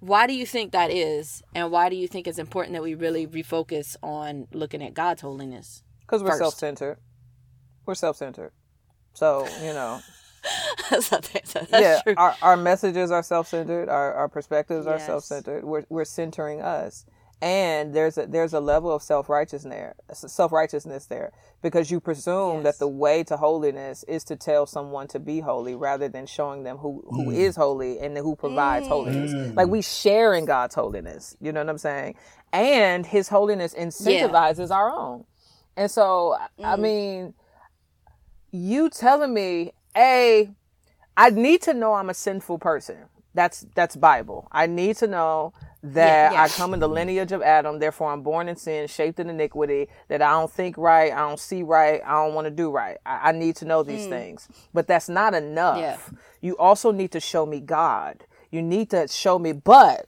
Why do you think that is, and why do you think it's important that we really refocus on looking at God's holiness? Because we're self centered. We're self centered. So, you know, *laughs* *laughs* that's not- that's yeah, true. our, our messages are self centered, our, our perspectives are Yes. self centered. We're, we're centering us. And there's a, there's a level of self righteousness there, self righteousness there, because you presume that the way to holiness is to tell someone to be holy, rather than showing them who who mm. is holy and who provides holiness. Like we mm. share in God's holiness, you know what I'm saying? And His holiness incentivizes our own. And so, I mm. mean, you telling me, a, I need to know I'm a sinful person. That's that's Bible. I need to know that Yeah, yeah. I come in the lineage of Adam, therefore I'm born in sin, shaped in iniquity, that I don't think right, I don't see right, I don't want to do right. I, I need to know these mm. things. But that's not enough. Yeah. You also need to show me God. You need to show me, but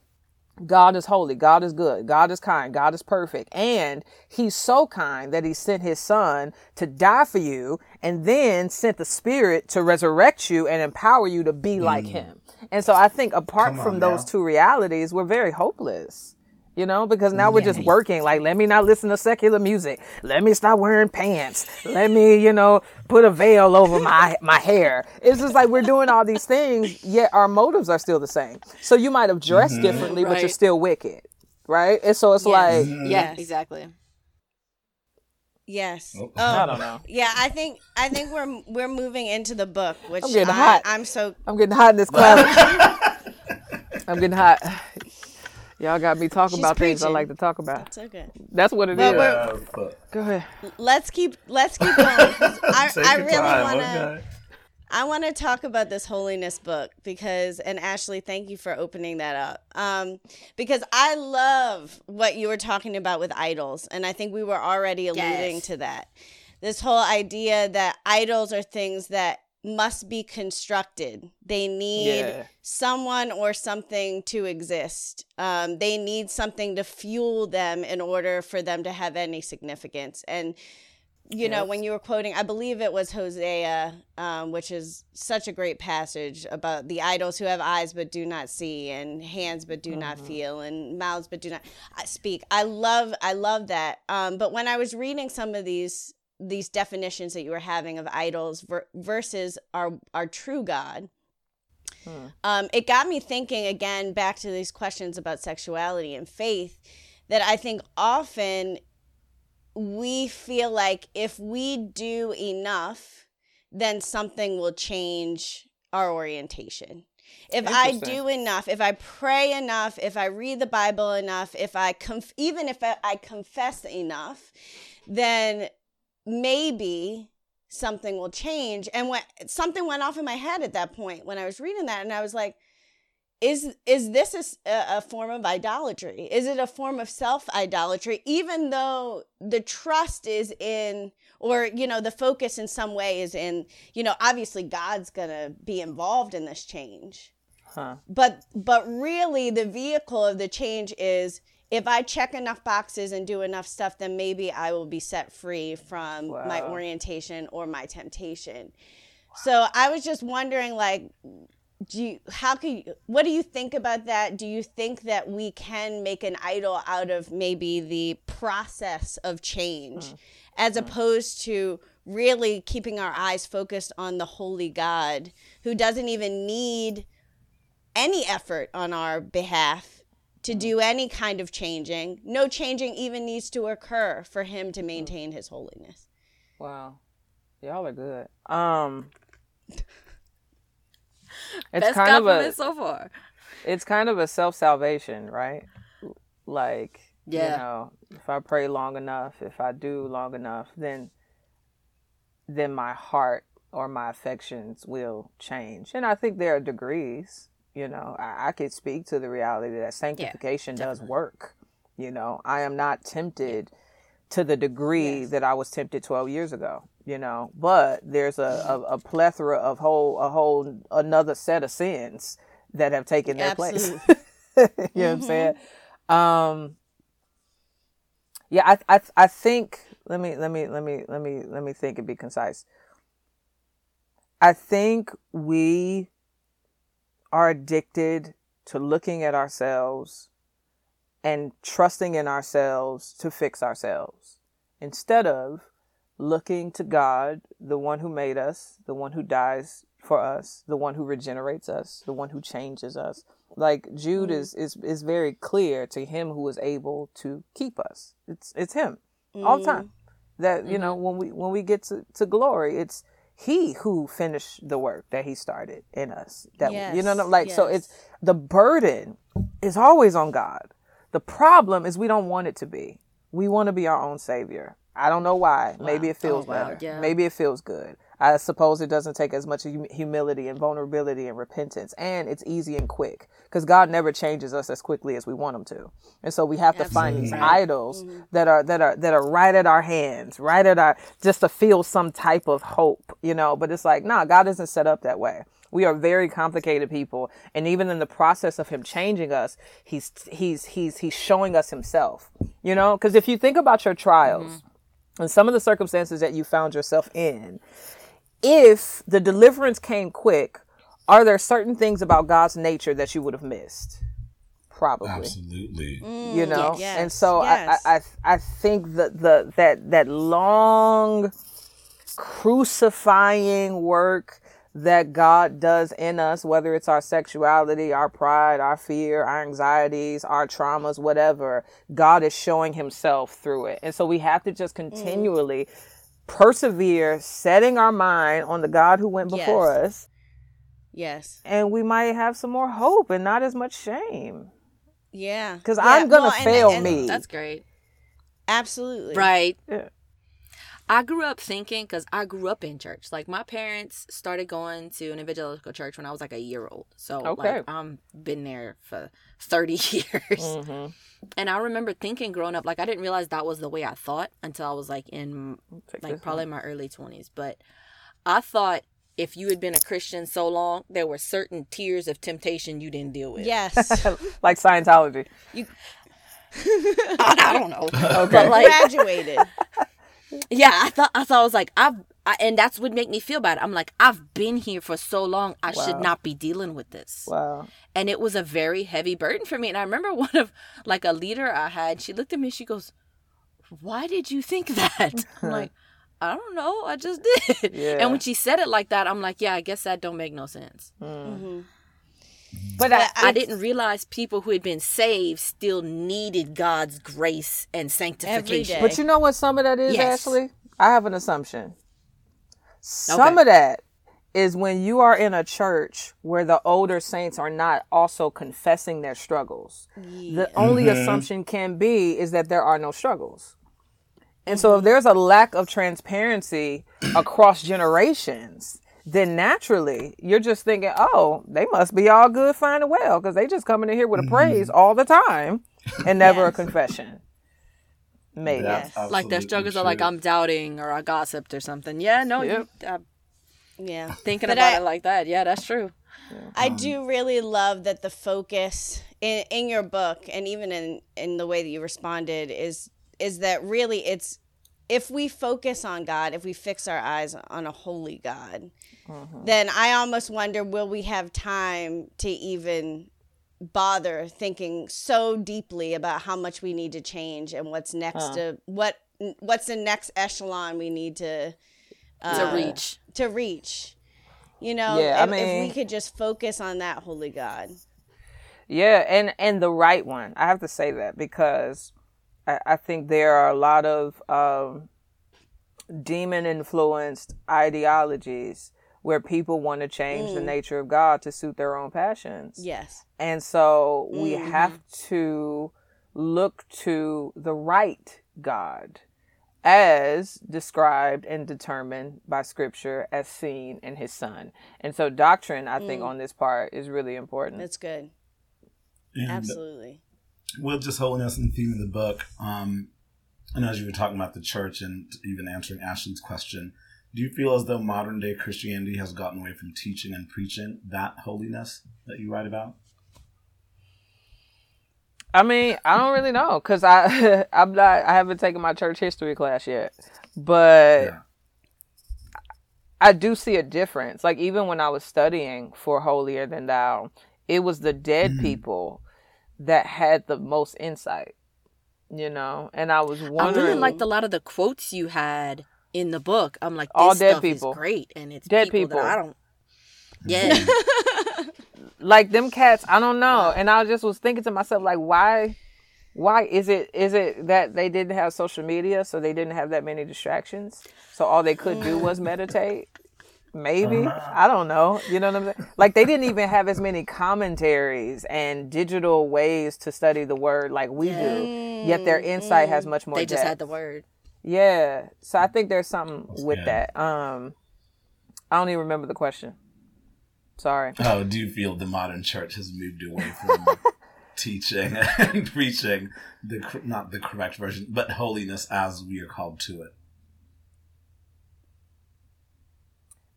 God is holy. God is good. God is kind. God is perfect. And he's so kind that he sent his son to die for you and then sent the spirit to resurrect you and empower you to be like mm. him. And so I think apart on from those now. two realities, we're very hopeless. You know, because now we're just working. Like, let me not listen to secular music. Let me stop wearing pants. Let me, you know, put a veil over my my hair. It's just like we're doing all these things, yet our motives are still the same. So you might have dressed mm-hmm. differently, but you're still wicked, right? And so it's like, mm-hmm. yeah, Yes. exactly. Yes. Oh. Oh, I don't know. Yeah, I think I think we're we're moving into the book, which I'm getting I, hot. I'm so I'm getting hot in this class. *laughs* I'm getting hot. Y'all got me talking She's about things I like to talk about. so good. That's what it is. Well, we're- Yeah, Go ahead. Let's keep let's keep going. 'cause I, *laughs* I really time, want to okay? I want to talk about this holiness book because and Ashley, thank you for opening that up. Um because I love what you were talking about with idols and I think we were already alluding Yes. to that. This whole idea that idols are things that must be constructed. They need Yeah. someone or something to exist. Um, they need something to fuel them in order for them to have any significance. And you know, when you were quoting, I believe it was Hosea, um, which is such a great passage about the idols who have eyes but do not see, and hands but do not feel, and mouths but do not uh, speak. I love, I love that. Um, but when I was reading some of these these definitions that you were having of idols ver- versus our our true God, um, it got me thinking again back to these questions about sexuality and faith. That I think often we feel like if we do enough, then something will change our orientation. If I do enough, if I pray enough, if I read the Bible enough, if I conf- even if I, I confess enough, then maybe something will change. And when something went off in my head at that point when I was reading that, and I was like, is is this a form of idolatry is it a form of self idolatry even though the trust is in or you know the focus in some way is in you know obviously god's gonna be involved in this change Huh. but but really the vehicle of the change is if i check enough boxes and do enough stuff then maybe i will be set free from my orientation or my temptation. So i was just wondering like do you how can you what do you think about that? Do you think that we can make an idol out of maybe the process of change mm. as mm. opposed to really keeping our eyes focused on the holy god who doesn't even need any effort on our behalf to do any kind of changing no changing even needs to occur for him to maintain his holiness Wow. Y'all are good. Um *laughs* It's Best kind of compliment a so far. it's kind of a self salvation, right? Like you know, if I pray long enough, if I do long enough, then then my heart or my affections will change. And I think there are degrees. You know, I, I could speak to the reality that sanctification does work. You know, I am not tempted to the degree Yes. that I was tempted 12 years ago, you know, but there's a, a, a plethora of whole, a whole, another set of sins that have taken their place. *laughs* you know what I'm saying? Um, yeah, I, I, I think, let me, let me, let me, let me, let me think and be concise. I think we are addicted to looking at ourselves and trusting in ourselves to fix ourselves instead of looking to God, the one who made us, the one who dies for us, the one who regenerates us, the one who changes us. Like Jude mm. is, is is very clear to him who is able to keep us. It's it's him all the mm. time. That you mm-hmm. know when we when we get to, to glory, it's he who finished the work that he started in us. That you know Yes, like so it's the burden is always on God. The problem is we don't want it to be. We want to be our own savior. I don't know why. Maybe it feels Oh, wow. better. Yeah. Maybe it feels good. I suppose it doesn't take as much humility and vulnerability and repentance, and it's easy and quick because God never changes us as quickly as we want Him to, and so we have to find these Absolutely. idols mm-hmm. that are that are that are right at our hands, right at our just to feel some type of hope, you know. But it's like, nah, God isn't set up that way. We are very complicated people, and even in the process of Him changing us, He's He's He's He's showing us Himself, you know. Because if you think about your trials mm-hmm. and some of the circumstances that you found yourself in, if the deliverance came quick, are there certain things about God's nature that you would have missed? Probably Absolutely. Mm, you know yes, and so yes. I, I i i think that the that that long crucifying work that god does in us whether it's our sexuality our pride our fear our anxieties our traumas whatever god is showing himself through it and so we have to just mm. continually persevere setting our mind on the god who went before Yes. us yes and we might have some more hope and not as much shame yeah because Yeah, i'm gonna well, fail and- me That's great. absolutely Right. Yeah. I grew up thinking because I grew up in church. Like my parents started going to an evangelical church when I was like a year old. So Okay. like I'm been there for thirty *laughs* years. Mhm. And I remember thinking growing up, like I didn't realize that was the way I thought until I was like in like this probably my early twenties. But I thought if you had been a Christian so long, there were certain tiers of temptation you didn't deal with. Yes. *laughs* like Scientology. *laughs* I, I don't know. *laughs* But like, Graduated. yeah, I thought I thought I was like I've I, and that's what make me feel bad. I'm like I've been here for so long. I should not be dealing with this. Wow. and it was a very heavy burden for me. And I remember *laughs* one of like a leader I had, she looked at me, she goes, Why did you think that? *laughs* I'm like, I don't know, I just *laughs* did. Yeah. And when she said it like that, I'm like, Yeah, I guess that don't make no sense. Hmm. But I, I didn't realize people who had been saved still needed God's grace and sanctification. day. But you know what some of that is, Yes. Ashley? I have an assumption. Some Okay. of that is when you are in a church where the older saints are not also confessing their struggles. The only mm-hmm. assumption can be is that there are no struggles. And so if mm-hmm. there's a lack of transparency across generations, then naturally you're just thinking, oh, they must be all good, fine, and well, because they just coming in here with a mm-hmm. praise all the time and never a confession. Maybe. That's like their absolutely struggles are like. I'm doubting or I gossiped or something. Yeah, no, Yep. you, uh, Yeah. thinking about I- it like that. Yeah, that's true. I do really love that the focus in, in your book and even in, in the way that you responded is is that really it's if we focus on God, if we fix our eyes on a holy God, then I almost wonder will we have time to even bother thinking so deeply about how much we need to change and what's next to what what's the next echelon we need to to reach. to reach. You know, Yeah, I if, if we could just focus on that holy God. Yeah, and and the right one. I have to say that because I, I think there are a lot of um, demon influenced ideologies where people want to change the mm. nature of God to suit their own passions. Yes. And so we mm-hmm. have to look to the right God as described and determined by scripture as seen in his son. And so doctrine, I think, mm. on this part is really important. That's good. And uh, Absolutely. with just holding holiness and theme of the book, um, and as you were talking about the church and even answering Ashley's question, do you feel as though modern day Christianity has gotten away from teaching and preaching that holiness that you write about? I mean, I don't really know because I *laughs* I'm not I haven't taken my church history class yet, but Yeah. I do see a difference. Like even when I was studying for Holier Than Thou, it was the dead Mhm. people that had the most insight, you know. And I was I really liked a lot of the quotes you had in the book. I'm like, this All dead stuff people. is great, and it's Dead people, people. that I don't. *laughs* Yeah, *laughs* like them cats. I don't know. And I just was thinking to myself, like, why? Why is it is it that they didn't have social media, so they didn't have that many distractions? So all they could do was *laughs* meditate. Maybe uh-huh. I don't know. You know what I'm saying? Like they didn't even have as many commentaries and digital ways to study the word like we do. Yet their insight has mm-hmm. much more. they just depth. had the word. Yeah. So I think there's something with good. that. Um, I don't even remember the question. Sorry. Oh, do you feel the modern church has moved away from *laughs* teaching and preaching the not the correct version, but holiness as we are called to it?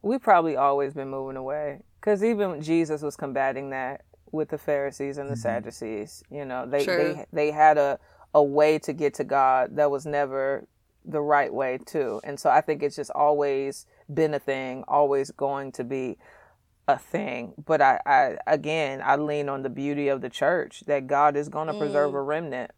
we probably always been moving away because even Jesus was combating that with the Pharisees and the Sadducees. You know, they True. they they had a a way to get to God that was never the right way too. And so I think it's just always been a thing, always going to be a thing. But I, I again, I lean on the beauty of the church that God is going to preserve a remnant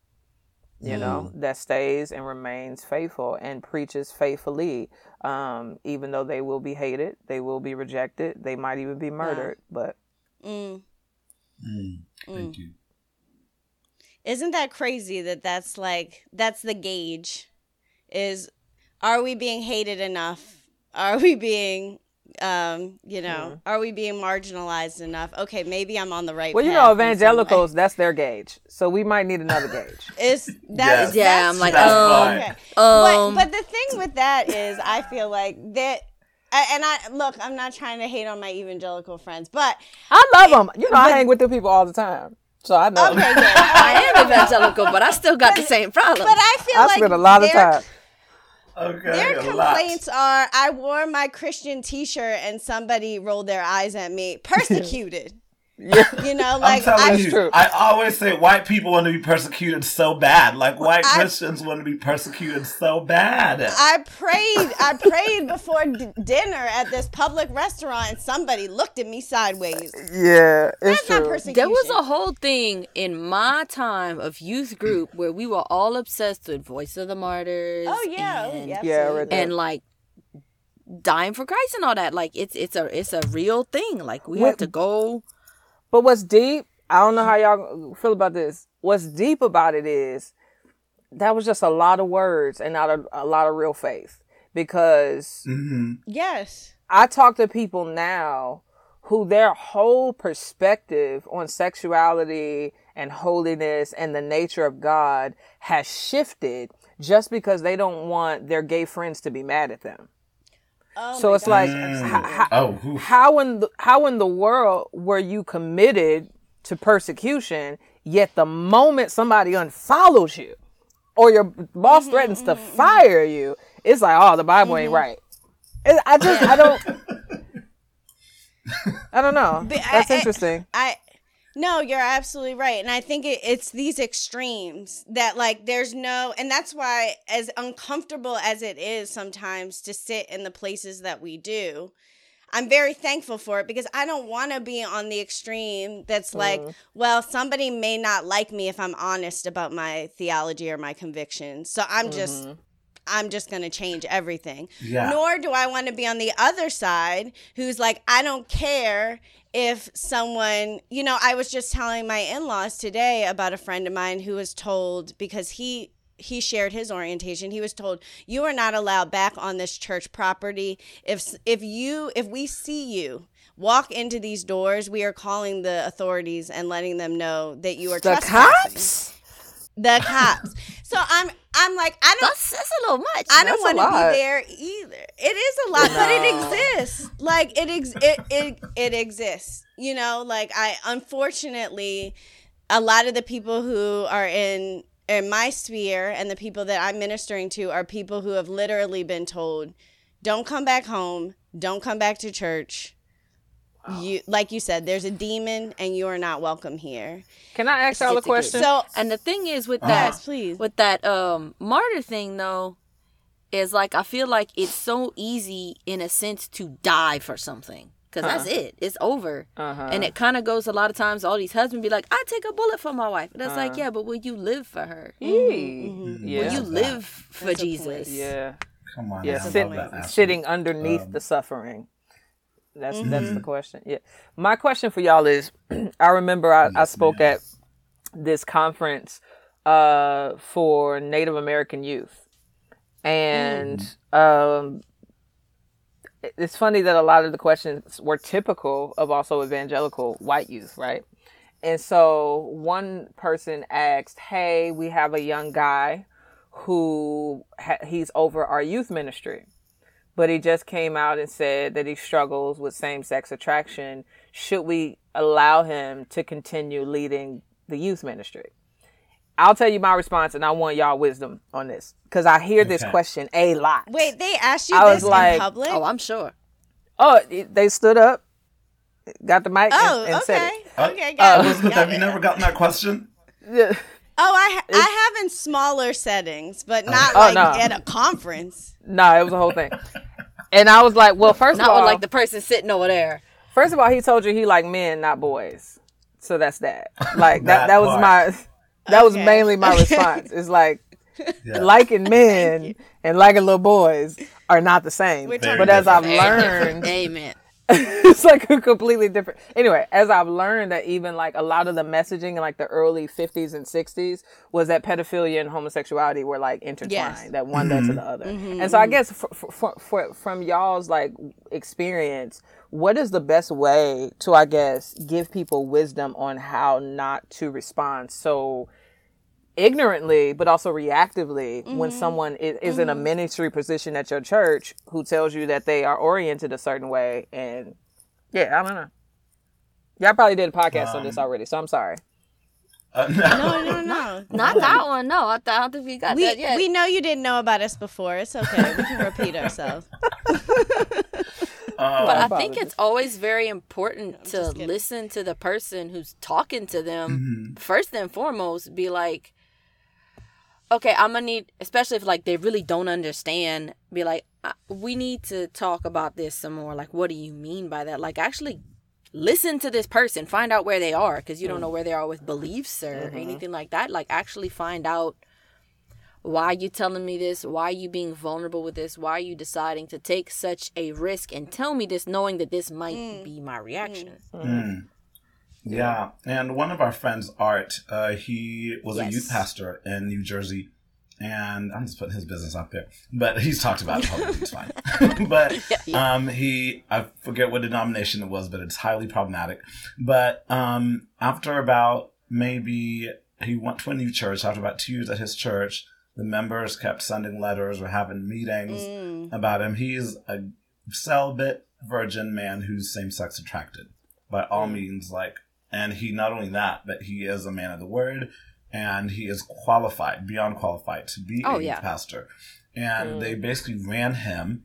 you know, that stays and remains faithful and preaches faithfully. Um, even though they will be hated, they will be rejected, they might even be murdered. But Mm. Mm, thank you. Isn't that crazy that that's like that's the gauge is are we being hated enough? Are we being um, you know, are we being marginalized enough? Okay, maybe I'm on the right well, you know, in some way. evangelicals, that's their gauge. So we might need another gauge. *laughs* is that Yes. is- Yeah, that's I'm like, That's um, okay. um, but, but the thing with that is, I feel like that, I- and I look, I'm not trying to hate on my evangelical friends, but I love them. You know, I hang with them people all the time. So I know. okay, good. *laughs* I am evangelical, but I still got the same problem. But I feel I like spend a lot of time. Okay. Their a lot. complaints are I wore my Christian t shirt and somebody rolled their eyes at me. *laughs* Persecuted. *laughs* You know, like I'm telling I, you, true. I always say white people want to be persecuted so bad. Like white I- Christians want to be persecuted so bad. I prayed. I prayed before d- dinner at this public restaurant, and somebody looked at me sideways. Yeah, it's That's not true. persecution. There was a whole thing in my time of youth group where we were all obsessed with Voice of the Martyrs. Oh yeah, oh, and, yeah, Yeah, I read absolutely. that. and like dying for Christ and all that. Like it's it's a it's a real thing. Like we What- have to go. But what's deep, I don't know how y'all feel about this. What's deep about it is that was just a lot of words and not a, a lot of real faith. Because hmm Yes. I talk to people now who their whole perspective on sexuality and holiness and the nature of God has shifted just because they don't want their gay friends to be mad at them. Oh So it's gosh, like, how, how, Oh, how in the how in the world were you committed to persecution? Yet the moment somebody unfollows you, or your boss Mm-hmm, threatens to mm-hmm, mm-hmm. fire you, it's like, oh, the Bible ain't mm-hmm. right. It- I just I don't *laughs* I don't know. But That's I- interesting. I no, you're absolutely right, and I think it, it's these extremes that like there's no, and that's why as uncomfortable as it is sometimes to sit in the places that we do. I'm very thankful for it because I don't want to be on the extreme that's like, mm. well, somebody may not like me if I'm honest about my theology or my convictions. So I'm just mm-hmm. I'm just going to change everything. Yeah. Nor do I want to be on the other side who's like, I don't care if someone, you know, I was just telling my in laws today about a friend of mine who was told because he. He shared his orientation. He was told, "You are not allowed back on this church property. If if you if we see you walk into these doors, we are calling the authorities and letting them know that you are The trespassing." cops? The cops. so I'm I'm like I don't That's that's a little much. I don't want to be there either. It is a lot, but it exists. Like it, ex- it, it, it exists. You know, like I, unfortunately, a lot of the people who are in in my sphere and the people that I'm ministering to are people who have literally been told, "Don't come back home. Don't come back to church." You, like you said, there's a demon, and you are not welcome here. Can I ask y'all a Get to get- question? So, And the thing is with that, yes, please. with that um martyr thing though, is like I feel like it's so easy in a sense to die for something because that's it. It's over. Uh-huh. And it kind of goes a lot of times. All these husbands be like, "I take a bullet for my wife." And it's Uh-huh. like, yeah, but will you live for her? Yee. Will Yeah. you live for That's a Jesus? point. yeah. Come on. Yeah, sit, sitting underneath Um, the suffering. That's that's the question. Yeah. My question for y'all is *clears throat* I remember I, I spoke ma'am. at this conference uh for Native American youth. And um it's funny that a lot of the questions were typical of also evangelical white youth, right? And so one person asked, "Hey, we have a young guy who ha- he's over our youth ministry, but he just came out and said that he struggles with same-sex attraction. Should we allow him to continue leading the youth ministry?" I'll tell you my response, and I want y'all wisdom on this because I hear this question a lot. Wait, they asked you I this was like, in public? Oh, I'm sure. Oh, they stood up, got the mic, Oh, and, and said okay. Uh, Okay, got *laughs* it. Elizabeth, Got have you never gotten that question? it. Oh, I ha- I have in smaller settings, but not Oh, like no. at a conference. no, it was a whole thing. And I was like, well, first Not of all, with like the person sitting over there. first of all, he told you he like men, not boys. So that's that. Like that. That that was my. That was mainly my Okay. *laughs* response. It's like Yeah. liking men and liking little boys are not the same. But as I've different. learned, Amen. *laughs* it's like a completely different. Anyway, as I've learned that even like a lot of the messaging in like the early 50s and 60s was that pedophilia and homosexuality were like intertwined, Yes. that one led to the other. Mm-hmm, And so I guess for, for, for, from y'all's like experience, what is the best way to, I guess, give people wisdom on how not to respond so ignorantly but also reactively when Mm-hmm. someone is, is in a ministry position at your church who tells you that they are oriented a certain way and yeah i don't know y'all probably did a podcast on this Um, already so i'm sorry Uh, *laughs* no. No, no, no. *laughs* Not that one. No, I, th- I don't think we got We, that yet. we know you didn't know about us before. It's okay. We can repeat ourselves. Um, *laughs* but I think it's always very important to listen to the person who's talking to them. Mm-hmm. First and foremost, be like, okay, I'm gonna need, especially if like they really don't understand. Be like, "Uh, we need to talk about this some more. Like, what do you mean by that? Like, actually listen to this person, find out where they are, because you don't know where they are with beliefs or anything like that. Like, actually find out why you telling me this why are you being vulnerable with this why are you deciding to take such a risk and tell me this knowing that this might be my reaction Mm. Yeah, and one of our friends, Art, uh, he was a youth pastor in New Jersey, and I'm just putting his business out there, but he's talked about it publicly. It's fine. *laughs* *laughs* but um, he, I forget what denomination it was, but it's highly problematic. But um, after about maybe he went to a new church. After about two years at his church, the members kept sending letters or having meetings Mm. about him. He's a celibate virgin man who's same sex attracted by all Mm. means. Like, and he not only that, but he is a man of the word, and he is qualified, beyond qualified, to be Oh, a yeah. pastor. And they basically ran him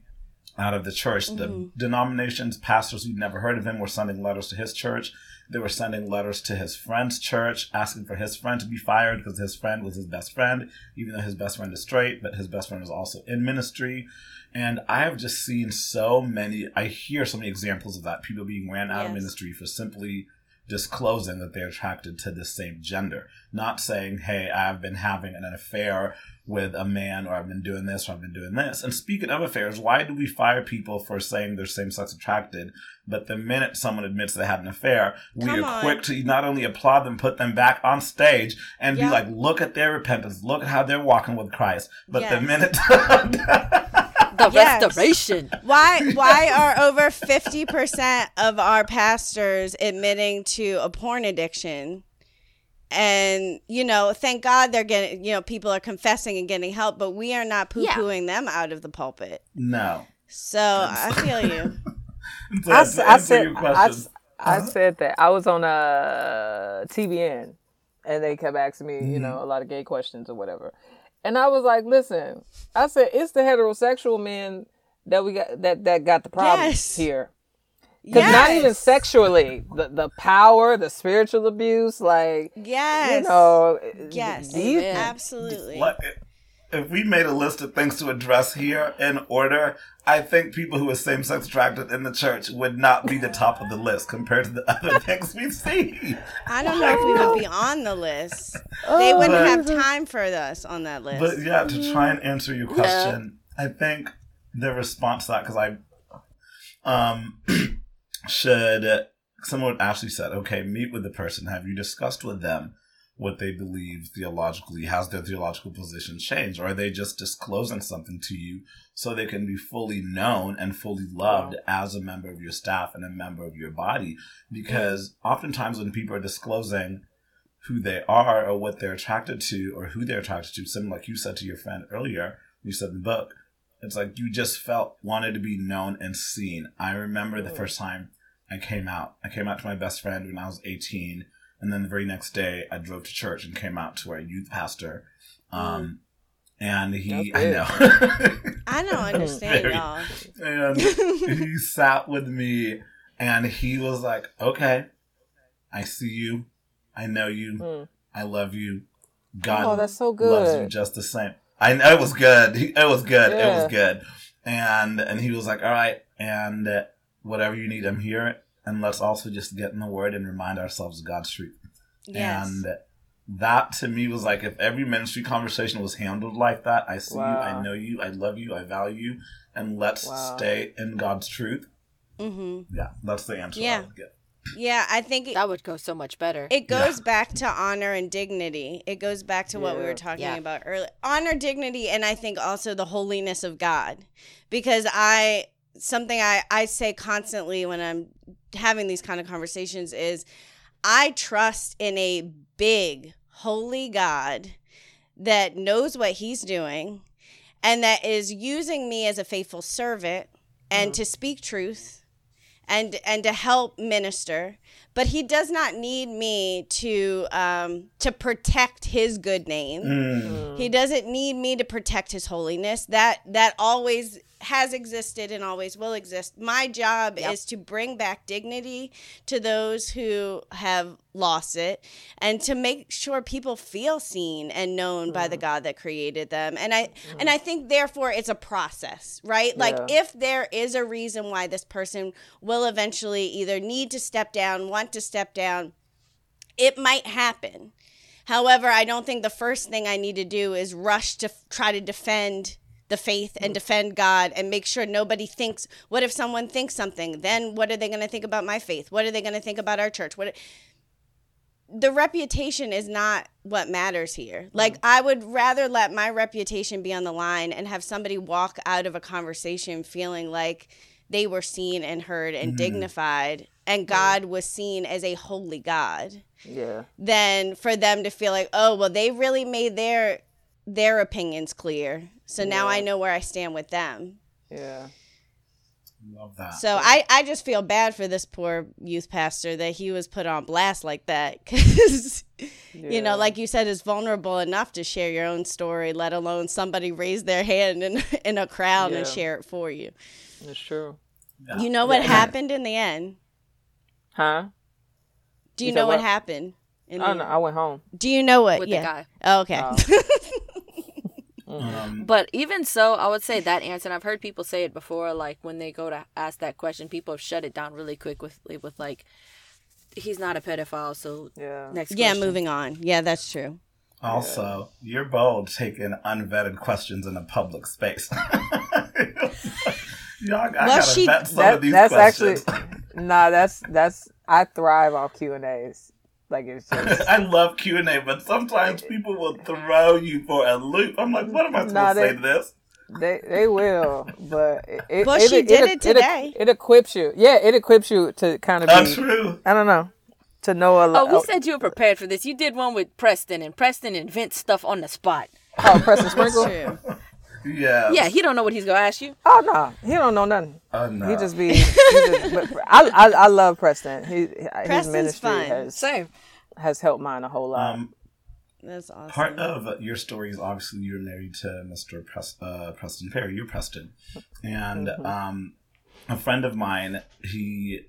out of the church. Mm-hmm. The denominations, pastors who'd never heard of him, were sending letters to his church. They were sending letters to his friend's church, asking for his friend to be fired because his friend was his best friend, even though his best friend is straight, but his best friend is also in ministry. And I have just seen so many, I hear so many examples of that people being ran out of ministry for simply disclosing that they're attracted to the same gender. Not saying, hey, I've been having an affair with a man, or I've been doing this, or I've been doing this. And speaking of affairs, why do we fire people for saying they're same sex attracted? But the minute someone admits they had an affair, we Come are on. quick to not only applaud them, put them back on stage and be like, look at their repentance, look at how they're walking with Christ. But the minute. *laughs* the *laughs* Yes. restoration Why why are over 50% of our pastors admitting to a porn addiction? And you know, thank God they're getting, you know, people are confessing and getting help, but we are not poo-pooing them out of the pulpit. no. So, I feel you. *laughs* To- I, to s- I answer said your I, question. s- I said that I was on a TBN and they kept asking me, you Mm-hmm. know, a lot of gay questions or whatever. And I was like, listen, I said it's the heterosexual men that we got that that got the problem Yes. here. Because not even sexually, the the power, the spiritual abuse, like Yes. you know, Yes. these- Absolutely. Like, if we made a list of things to address here in order, I think people who are same sex attracted in the church would not be the top of the list compared to the *laughs* other things we see. I don't know if we would be on the list. They wouldn't have time for us on that list. But yeah, to try and answer your question, I think the response to that, because I um, *clears throat* should, someone would actually said, okay, meet with the person. Have you discussed with them what they believe theologically? Has their theological position changed? Or are they just disclosing something to you so they can be fully known and fully loved as a member of your staff and a member of your body? Because oftentimes when people are disclosing who they are or what they're attracted to or who they're attracted to, something like you said to your friend earlier, you said in the book, it's like you just felt wanted to be known and seen. I remember the first time I came out. I came out to my best friend when I was 18. And then the very next day, I drove to church and came out to our youth pastor. Um, and he, I know. *laughs* I don't understand Very- y'all. and he *laughs* sat with me and he was like, okay, I see you. I know you. Mm. I love you. God Oh, that's so good. loves you good. just the same. I know it was good. It was good. It was good. And and he was like, all right, and uh, whatever you need, I'm here. And let's also just get in the word and remind ourselves of God's truth. Yes. And that to me was like if every ministry conversation was handled like that, I see you, I know you, I love you, I value you, and let's Wow. stay in God's truth. hmm Yeah, that's the answer Yeah. I would get. Yeah, I think it, that would go so much better it goes back to honor and dignity. It goes back to what we were talking Yeah. about earlier. Honor, dignity, and I think also the holiness of God. Because I something I, I say constantly when I'm having these kind of conversations is I trust in a big, holy God that knows what he's doing and that is using me as a faithful servant and to speak truth and and to help minister but he does not need me to um, to protect his good name. Mm. He doesn't need me to protect his holiness. That that always has existed and always will exist. My job Yep. is to bring back dignity to those who have lost it and to make sure people feel seen and known by the mm-hmm. God that created them. And I mm-hmm. and I think therefore it's a process, right? Like if there is a reason why this person will eventually either need to step down, want to step down, it might happen. However, I don't think the first thing I need to do is rush to f- try to defend the faith and mm. defend God and make sure nobody thinks, what if someone thinks something? Then what are they going to think about my faith? What are they going to think about our church? What the reputation is not what matters here. Mm. Like I would rather let my reputation be on the line and have somebody walk out of a conversation feeling like they were seen and heard and mm. dignified and God was seen as a holy God Yeah. than for them to feel like, oh, well, they really made their their opinions clear. So now I know where I stand with them. Yeah. Love that. So I, I just feel bad for this poor youth pastor that he was put on blast like that *laughs* because you know like you said is vulnerable enough to share your own story let alone somebody raise their hand in, *laughs* in a crowd and share it for you It's true. Yeah. you know what Yeah. happened in the end Huh? do you, You know what what? happened in I the don't know. end? I went home. do you know what with yeah the guy. Oh, okay Oh. *laughs* Um, But even so, I would say that answer, and I've heard people say it before, like when they go to ask that question, people have shut it down really quick with with like, he's not a pedophile, so Yeah. next yeah question. moving on yeah that's true Also, you're bold taking unvetted questions in a public space. *laughs* Y'all, I Well, gotta she- vet some That, of these that's questions. actually *laughs* nah. That's that's I thrive off Q and A's. Like it's *laughs* just I love Q and A, but sometimes people will throw you for a loop. I'm like, what am I supposed Nah, to say to this? they they will, but it, it, Well, she did it today. It, equips you. Yeah, it equips you to kind of That's be. true. I don't know to know a lot. Oh, we said you were prepared for this. You did one with Preston, and Preston invents stuff on the spot. oh, Preston that's Sprinkle. True Yeah. Yeah, he don't know what he's gonna ask you. Oh no, he don't know nothing. Oh, no. He just be. He just, but I, I I love Preston. He his Preston's ministry fun. has Same. has helped mine a whole lot. um, that's awesome part of your story is obviously you're married to Mr. Pres- uh, Preston Perry. You're Preston, and Mm-hmm. um, a friend of mine. He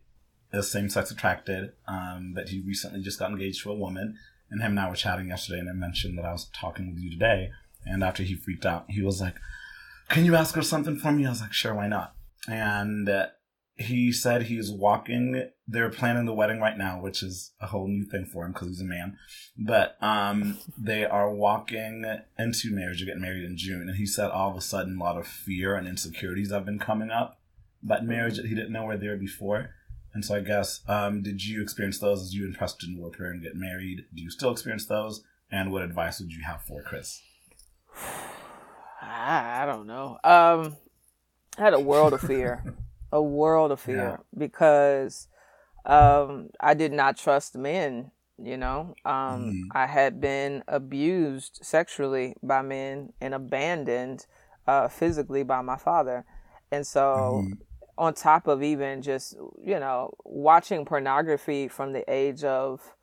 is same sex attracted, um, but he recently just got engaged to a woman. And him and I were chatting yesterday, and I mentioned that I was talking with you today. And after he freaked out, he was like, "Can you ask her something for me?" I was like, "Sure, why not?" And uh, he said he's walking. They're planning the wedding right now, which is a whole new thing for him because he's a man. But um, they are walking into marriage. They're getting married in June, and he said all of a sudden a lot of fear and insecurities have been coming up about marriage that he didn't know were there before. And so I guess, um, did you experience those as you and Preston were preparing to get married? Do you still experience those? And what advice would you have for Chris? *sighs* I, I don't know. Um, I had a world of fear, *laughs* a world of fear because um, I did not trust men. You know, um, Mhm. I had been abused sexually by men and abandoned uh, physically by my father, and so Mhm. on top of even just you know watching pornography from the age of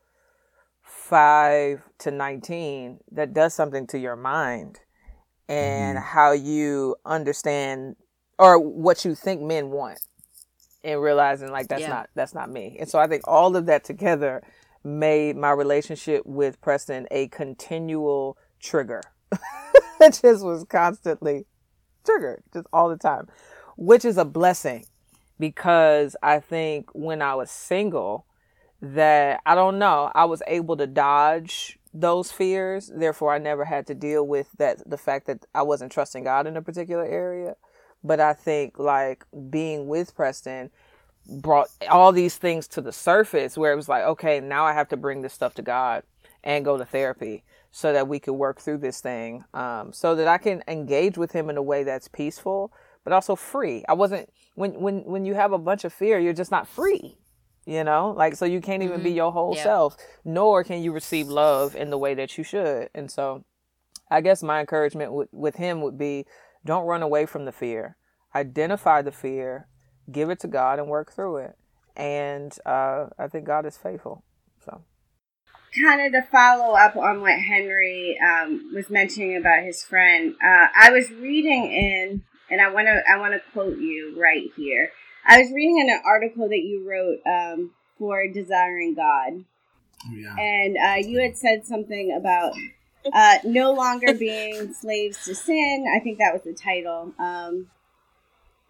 five to 19 that does something to your mind and mm-hmm. how you understand or what you think men want and realizing like that's Yeah. not that's not me. And so i think all of that together made my relationship with preston a continual trigger. *laughs* It just was constantly triggered just all the time which is a blessing because i think when i was single that I don't know, I was able to dodge those fears. Therefore, I never had to deal with that the fact that I wasn't trusting God in a particular area. But I think like being with Preston brought all these things to the surface where it was like, okay, now I have to bring this stuff to God and go to therapy so that we could work through this thing, um, so that I can engage with him in a way that's peaceful, but also free. I wasn't when when when you have a bunch of fear, you're just not free you know like so you can't even be your whole Yeah. self nor can you receive love in the way that you should and so i guess my encouragement with, with him would be don't run away from the fear identify the fear give it to god and work through it and uh, I think God is faithful. So, kind of to follow up on what Henry um, was mentioning about his friend, uh, I was reading in, and I want to I want to quote you right here. I was reading an article that you wrote um, for Desiring God, Oh, yeah. and uh, you had said something about *laughs* uh, no longer being slaves to sin. I think that was the title. Um,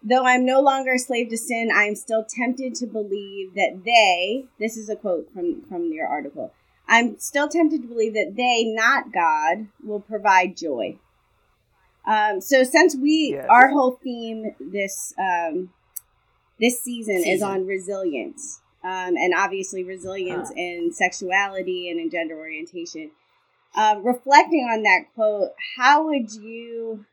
Though I'm no longer a slave to sin, I am still tempted to believe that they, this is a quote from, from your article, I'm still tempted to believe that they, not God, will provide joy. Um, so since we, Yes. our whole theme this um, this season, is on resilience, um, and obviously resilience Huh. in sexuality and in gender orientation. Um, reflecting on that quote, how would you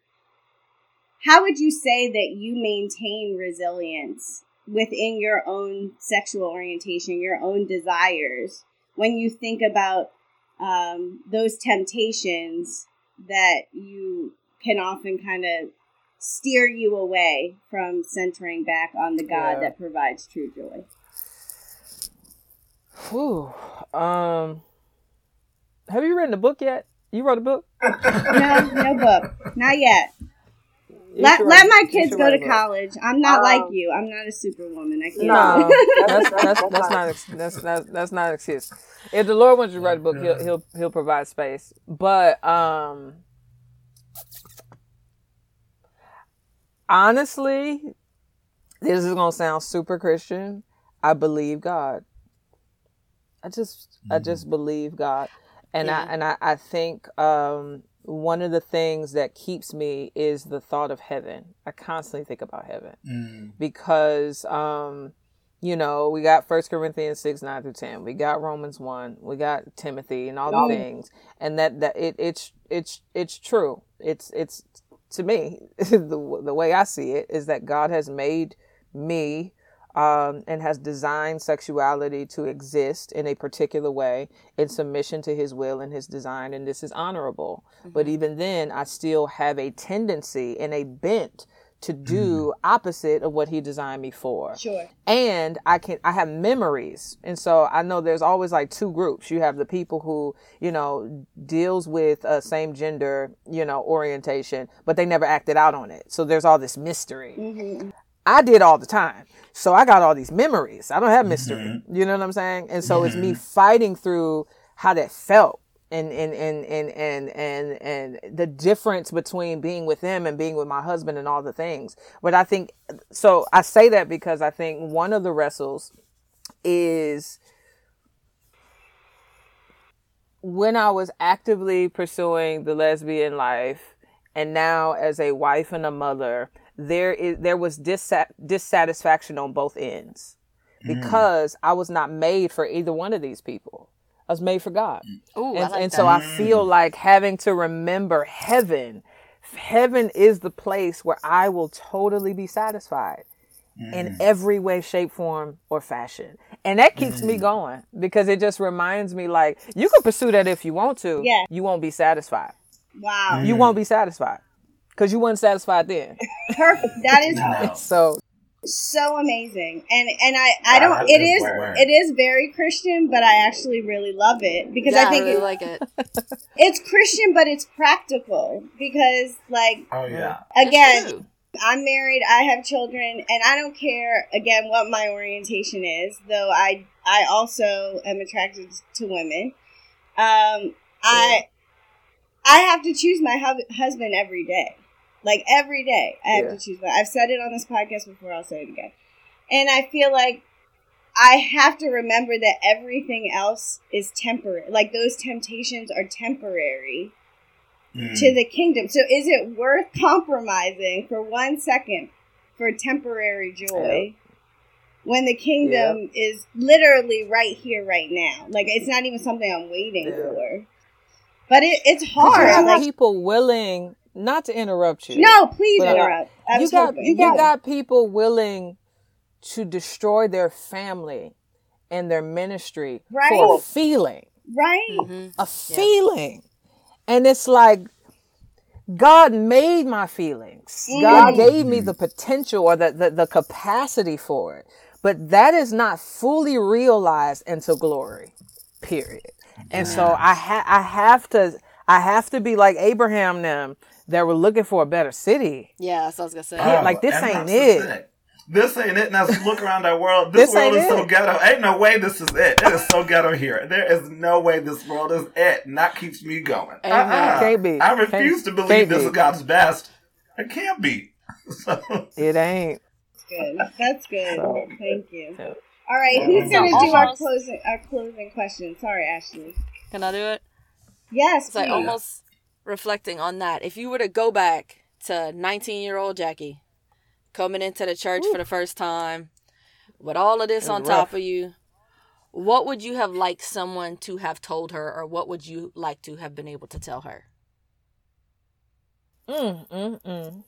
how would you say that you maintain resilience within your own sexual orientation, your own desires, when you think about um, those temptations that you can often kind of steer you away from centering back on the God Yeah. that provides true joy? whew, um, have you written a book yet? You wrote a book? *laughs* No, no book, not yet. You Let, should let my kids go to book. college. I'm not like Um, you. I'm not a superwoman. I can't. No, do it. that's *laughs* that's that's not ex- that's that's that's not an excuse. If the Lord wants you to write a book, he'll he'll he'll provide space. But um, honestly, this is gonna sound super Christian. I believe God. I just I just believe God, and I and I I think um one of the things that keeps me is the thought of heaven. I constantly think about heaven Mm. because um you know we got first corinthians 6 9 through 10 we got romans 1 we got timothy and all the Mm. things and that that it it's it's it's true it's it's to me *laughs* the, the way i see it is that god has made me um, and has designed sexuality to exist in a particular way in submission to his will and his design and this is honorable. But even then i still have a tendency and a bent to do opposite of what he designed me for Sure. and I can I have memories, and so I know there's always like two groups. You have the people who you know deals with uh, same gender you know orientation, but they never acted out on it. So there's all this mystery. hmm I did all the time, so I got all these memories. I don't have mystery. You know what I'm saying? And so it's me fighting through how that felt. And, and, and, and, and, and, and the difference between being with him and being with my husband and all the things. But I think, so I say that because I think one of the wrestles is when I was actively pursuing the lesbian life and now as a wife and a mother, there is there was dissat- dissatisfaction on both ends hmm. because I was not made for either one of these people. I was made for God. Mm. Ooh, And, like and so I feel mm. like having to remember heaven. Heaven is the place where I will totally be satisfied in mm. every way, shape, form, or fashion. And that keeps me going because it just reminds me like you can pursue that if you want to. Yeah. You won't be satisfied. Wow. You won't be satisfied because you weren't satisfied then. *laughs* Perfect. That is No. *laughs* So so amazing and and i i don't that's it a is good word. it is very christian but i actually really love it because yeah, i think really it- like it. *laughs* it's christian but it's practical because like Oh yeah. again i'm married i have children and i don't care again what my orientation is though i i also am attracted to women um i i have to choose my hub- husband every day like every day i have Yeah. to choose my i've said it on this podcast before i'll say it again and i feel like i have to remember that everything else is temporary like those temptations are temporary Mm. to the kingdom. So is it worth compromising for one second for temporary joy when the kingdom is literally right here, right now? Like it's not even something I'm waiting Yeah. for. But it, it's you hard. have Like, people willing not to interrupt you. no, please interrupt. I you got hoping. you Yeah. got people willing to destroy their family and their ministry for a feeling. right. hmm a feeling. And it's like God made my feelings. God Mm. gave me the potential or the, the, the capacity for it. but that is not fully realized until glory. Period. And so I ha- I have to I have to be like Abraham them that were looking for a better city. Yeah, that's what I was gonna say. Yeah, ah, like, this ain't that's it. This ain't it. Now look around our world. This, This world ain't is so ghetto. Ain't no way this is it. It is so ghetto here. There is no way this world is it. And that keeps me going. Amen. Uh-uh. Uh-huh. Can't be. I refuse Can't- to believe this be. is God's best. It can't be. *laughs* So, It ain't. good. That's good. So- Thank you. so- All right, Yeah. who's gonna So do our closing our closing question? Sorry, Ashley. Can I do it? Yes, It's like almost reflecting on that. If you were to go back to 19 year old Jackie coming into the church for the first time with all of this It was on top of you, what would you have liked someone to have told her, or what would you like to have been able to tell her? Mm, mm, mm.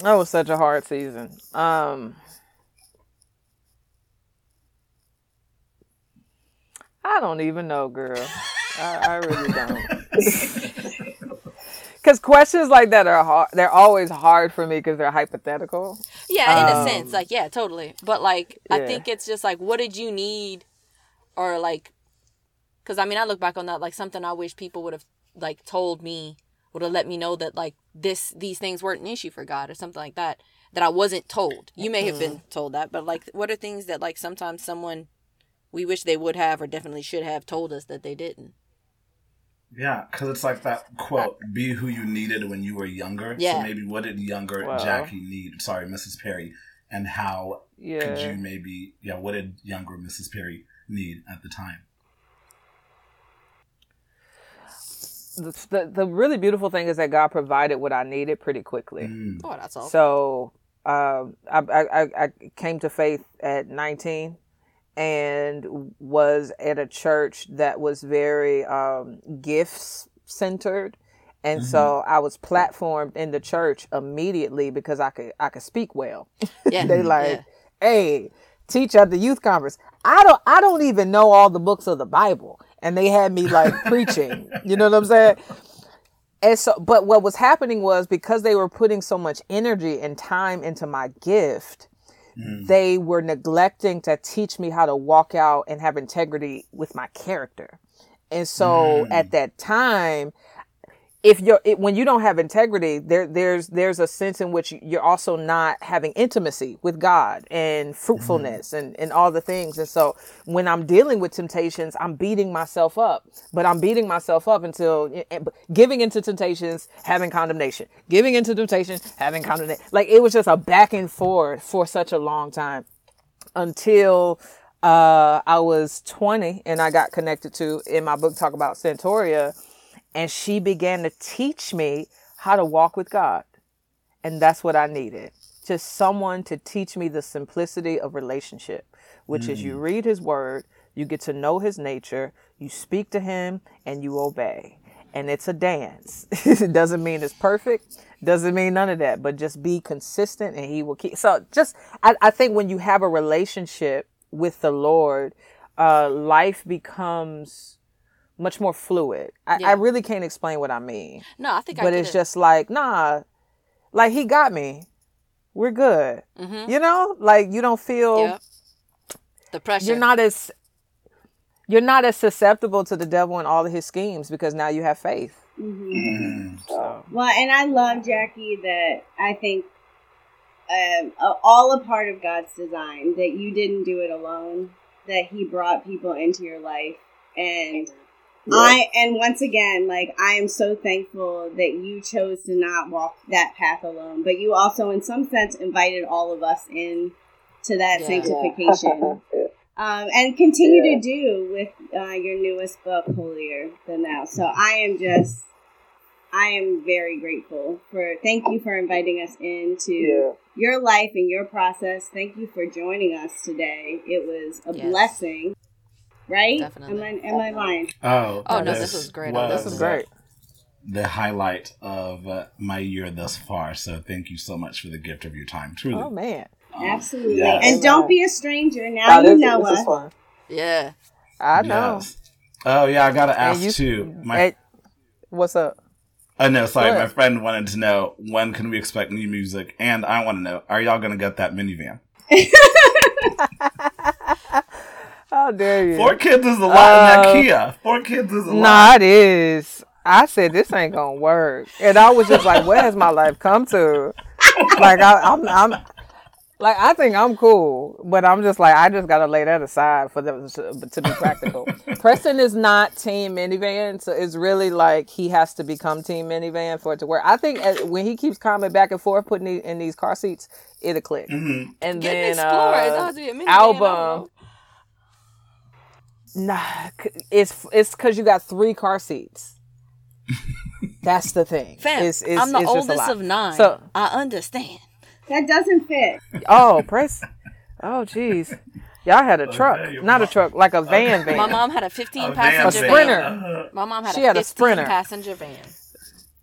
That was such a hard season. Um, I don't even know, girl. I, I really don't. *laughs* Because questions like that are hard. They're always hard for me because they're hypothetical. Yeah, in Um, a sense, like yeah, totally. But like, I think it's just like, what did you need, or like, because I mean, I look back on that like something I wish people would have like told me, would have let me know that like this these things weren't an issue for God or something like that that I wasn't told. You may have been told that, but like, what are things that like sometimes someone we wish they would have or definitely should have told us that they didn't? Yeah, because it's like that quote: "Be who you needed when you were younger." Yeah. So maybe what did younger Wow. Jackie need? Sorry, Mrs. Perry, and how could you maybe? Yeah, what did younger Mrs. Perry need at the time? The, the, the really beautiful thing is that God provided what I needed pretty quickly. Mm. Oh, that's all. So um, I, I, I- I came to faith at 19 and was at a church that was very um, gifts centered. And so I was platformed in the church immediately because I could I could speak well. yeah, *laughs* they like, yeah. hey, teach at the youth conference. I don't I don't even know all the books of the Bible. And they had me like *laughs* preaching. You know what I'm saying? And so but what was happening was because they were putting so much energy and time into my gift, Mm. they were neglecting to teach me how to walk out and have integrity with my character. And so at mm. that time, if you're it, when you don't have integrity there there's there's a sense in which you're also not having intimacy with god and fruitfulness and and all the things. And so when i'm dealing with temptations i'm beating myself up but i'm beating myself up until eh, giving into temptations having condemnation. Giving into temptation having condemnation. Like it was just a back and forth for such a long time until uh, I was 20 and I got connected to in my book talk about Centauria and she began to teach me how to walk with God. And that's what I needed. Just someone to teach me the simplicity of relationship, which is you read his word, you get to know his nature, you speak to him and you obey. And it's a dance. *laughs* it doesn't mean it's perfect, doesn't mean none of that, but just be consistent and he will keep. So just, I, I think when you have a relationship with the Lord, uh, life becomes much more fluid. I, Yeah. I really can't explain what I mean, No, I think I but get it's it. just like, nah, like he got me. We're good. Mhm. You know, like you don't feel yeah. The pressure. you're not as you're not as susceptible to the devil and all of his schemes because now you have faith. Mm. So Well, and I love Jackie that I think um, all a part of God's design that you didn't do it alone, that He brought people into your life, and I and once again, like I am so thankful that you chose to not walk that path alone, but you also, in some sense, invited all of us in to that Yeah. sanctification. *laughs* Um, and continue to do with uh, your newest book, Holier Than Thou. So I am just, I am very grateful for. Thank you for inviting us into your life and your process. Thank you for joining us today. It was a Yes. blessing, right? Definitely. Am I, am I lying? Oh, Oh, no, this was great. this is great. The highlight of uh, my year thus far. So thank you so much for the gift of your time. Truly. Oh man. Absolutely. yes. And don't be a stranger. Now Oh, you this- know us. yeah. I know. Yes. Oh yeah, I gotta ask you- too. My Hey, what's up? oh no, sorry, Go my friend wanted to know when can we expect new music, and I want to know: Are y'all gonna get that minivan? *laughs* How dare you? Four kids is a lot in that Uh, Kia. Four kids is a Nah, lot. it is. I said this ain't gonna work, and I was just like, "Where has my life come to?" Like I, I'm, I'm, like I think I'm cool, but I'm just like I just gotta lay that aside for them to, to be practical. *laughs* Preston is not team minivan, so it's really like he has to become team minivan for it to work. I think uh, when he keeps coming back and forth, putting in these car seats, it'll click. Mm-hmm. And Get an then Explorer. It uh, has to be a minivan, I don't album. Know. Nah, it's it's because you got three car seats. That's the thing. Fam, It's- it's- I'm the it's oldest of nine. So, I understand. That doesn't fit. oh, press. Oh, jeez. Y'all had a truck, Okay, your not a truck, like a van *laughs* van. My mom had a 15 A passenger van. Sprinter. Uh, My mom had She a had a Sprinter. passenger van.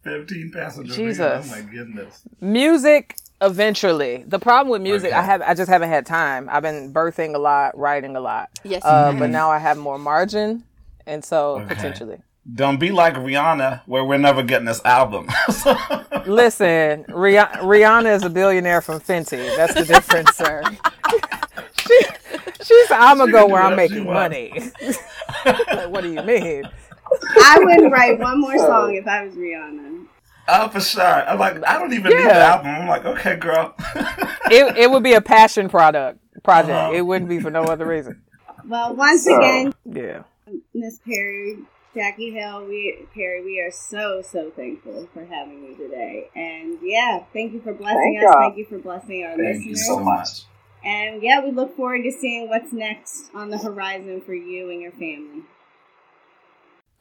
15 passenger Jesus. van. Oh my goodness. Music eventually. The problem with music, I have I just haven't had time. I've been birthing a lot, writing a lot. Yes. Uh, but now I have more margin, and so Okay. potentially. Don't be like Rihanna, where we're never getting this album. *laughs* Listen, Rih- Rihanna is a billionaire from Fenty. That's the difference, sir. *laughs* she, she's. I'm gonna go where I'm making money. *laughs* Like, what do you mean? I wouldn't write one more song if I was Rihanna. Oh, for sure. I'm like, I don't even need the album. I'm like, okay, girl. *laughs* It it would be a passion product project. Uh-huh. It wouldn't be for no other reason. Well, once So- again, Yeah. Miss Perry, Jackie Hill, we Perry, we are so so thankful for having you today. And yeah, thank you for blessing Thank us. y'all. Thank you for blessing our Thank you so much. And yeah, we look forward to seeing what's next on the horizon for you and your family.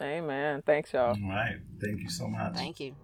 Amen. Thanks, y'all. All right. Thank you so much. Thank you.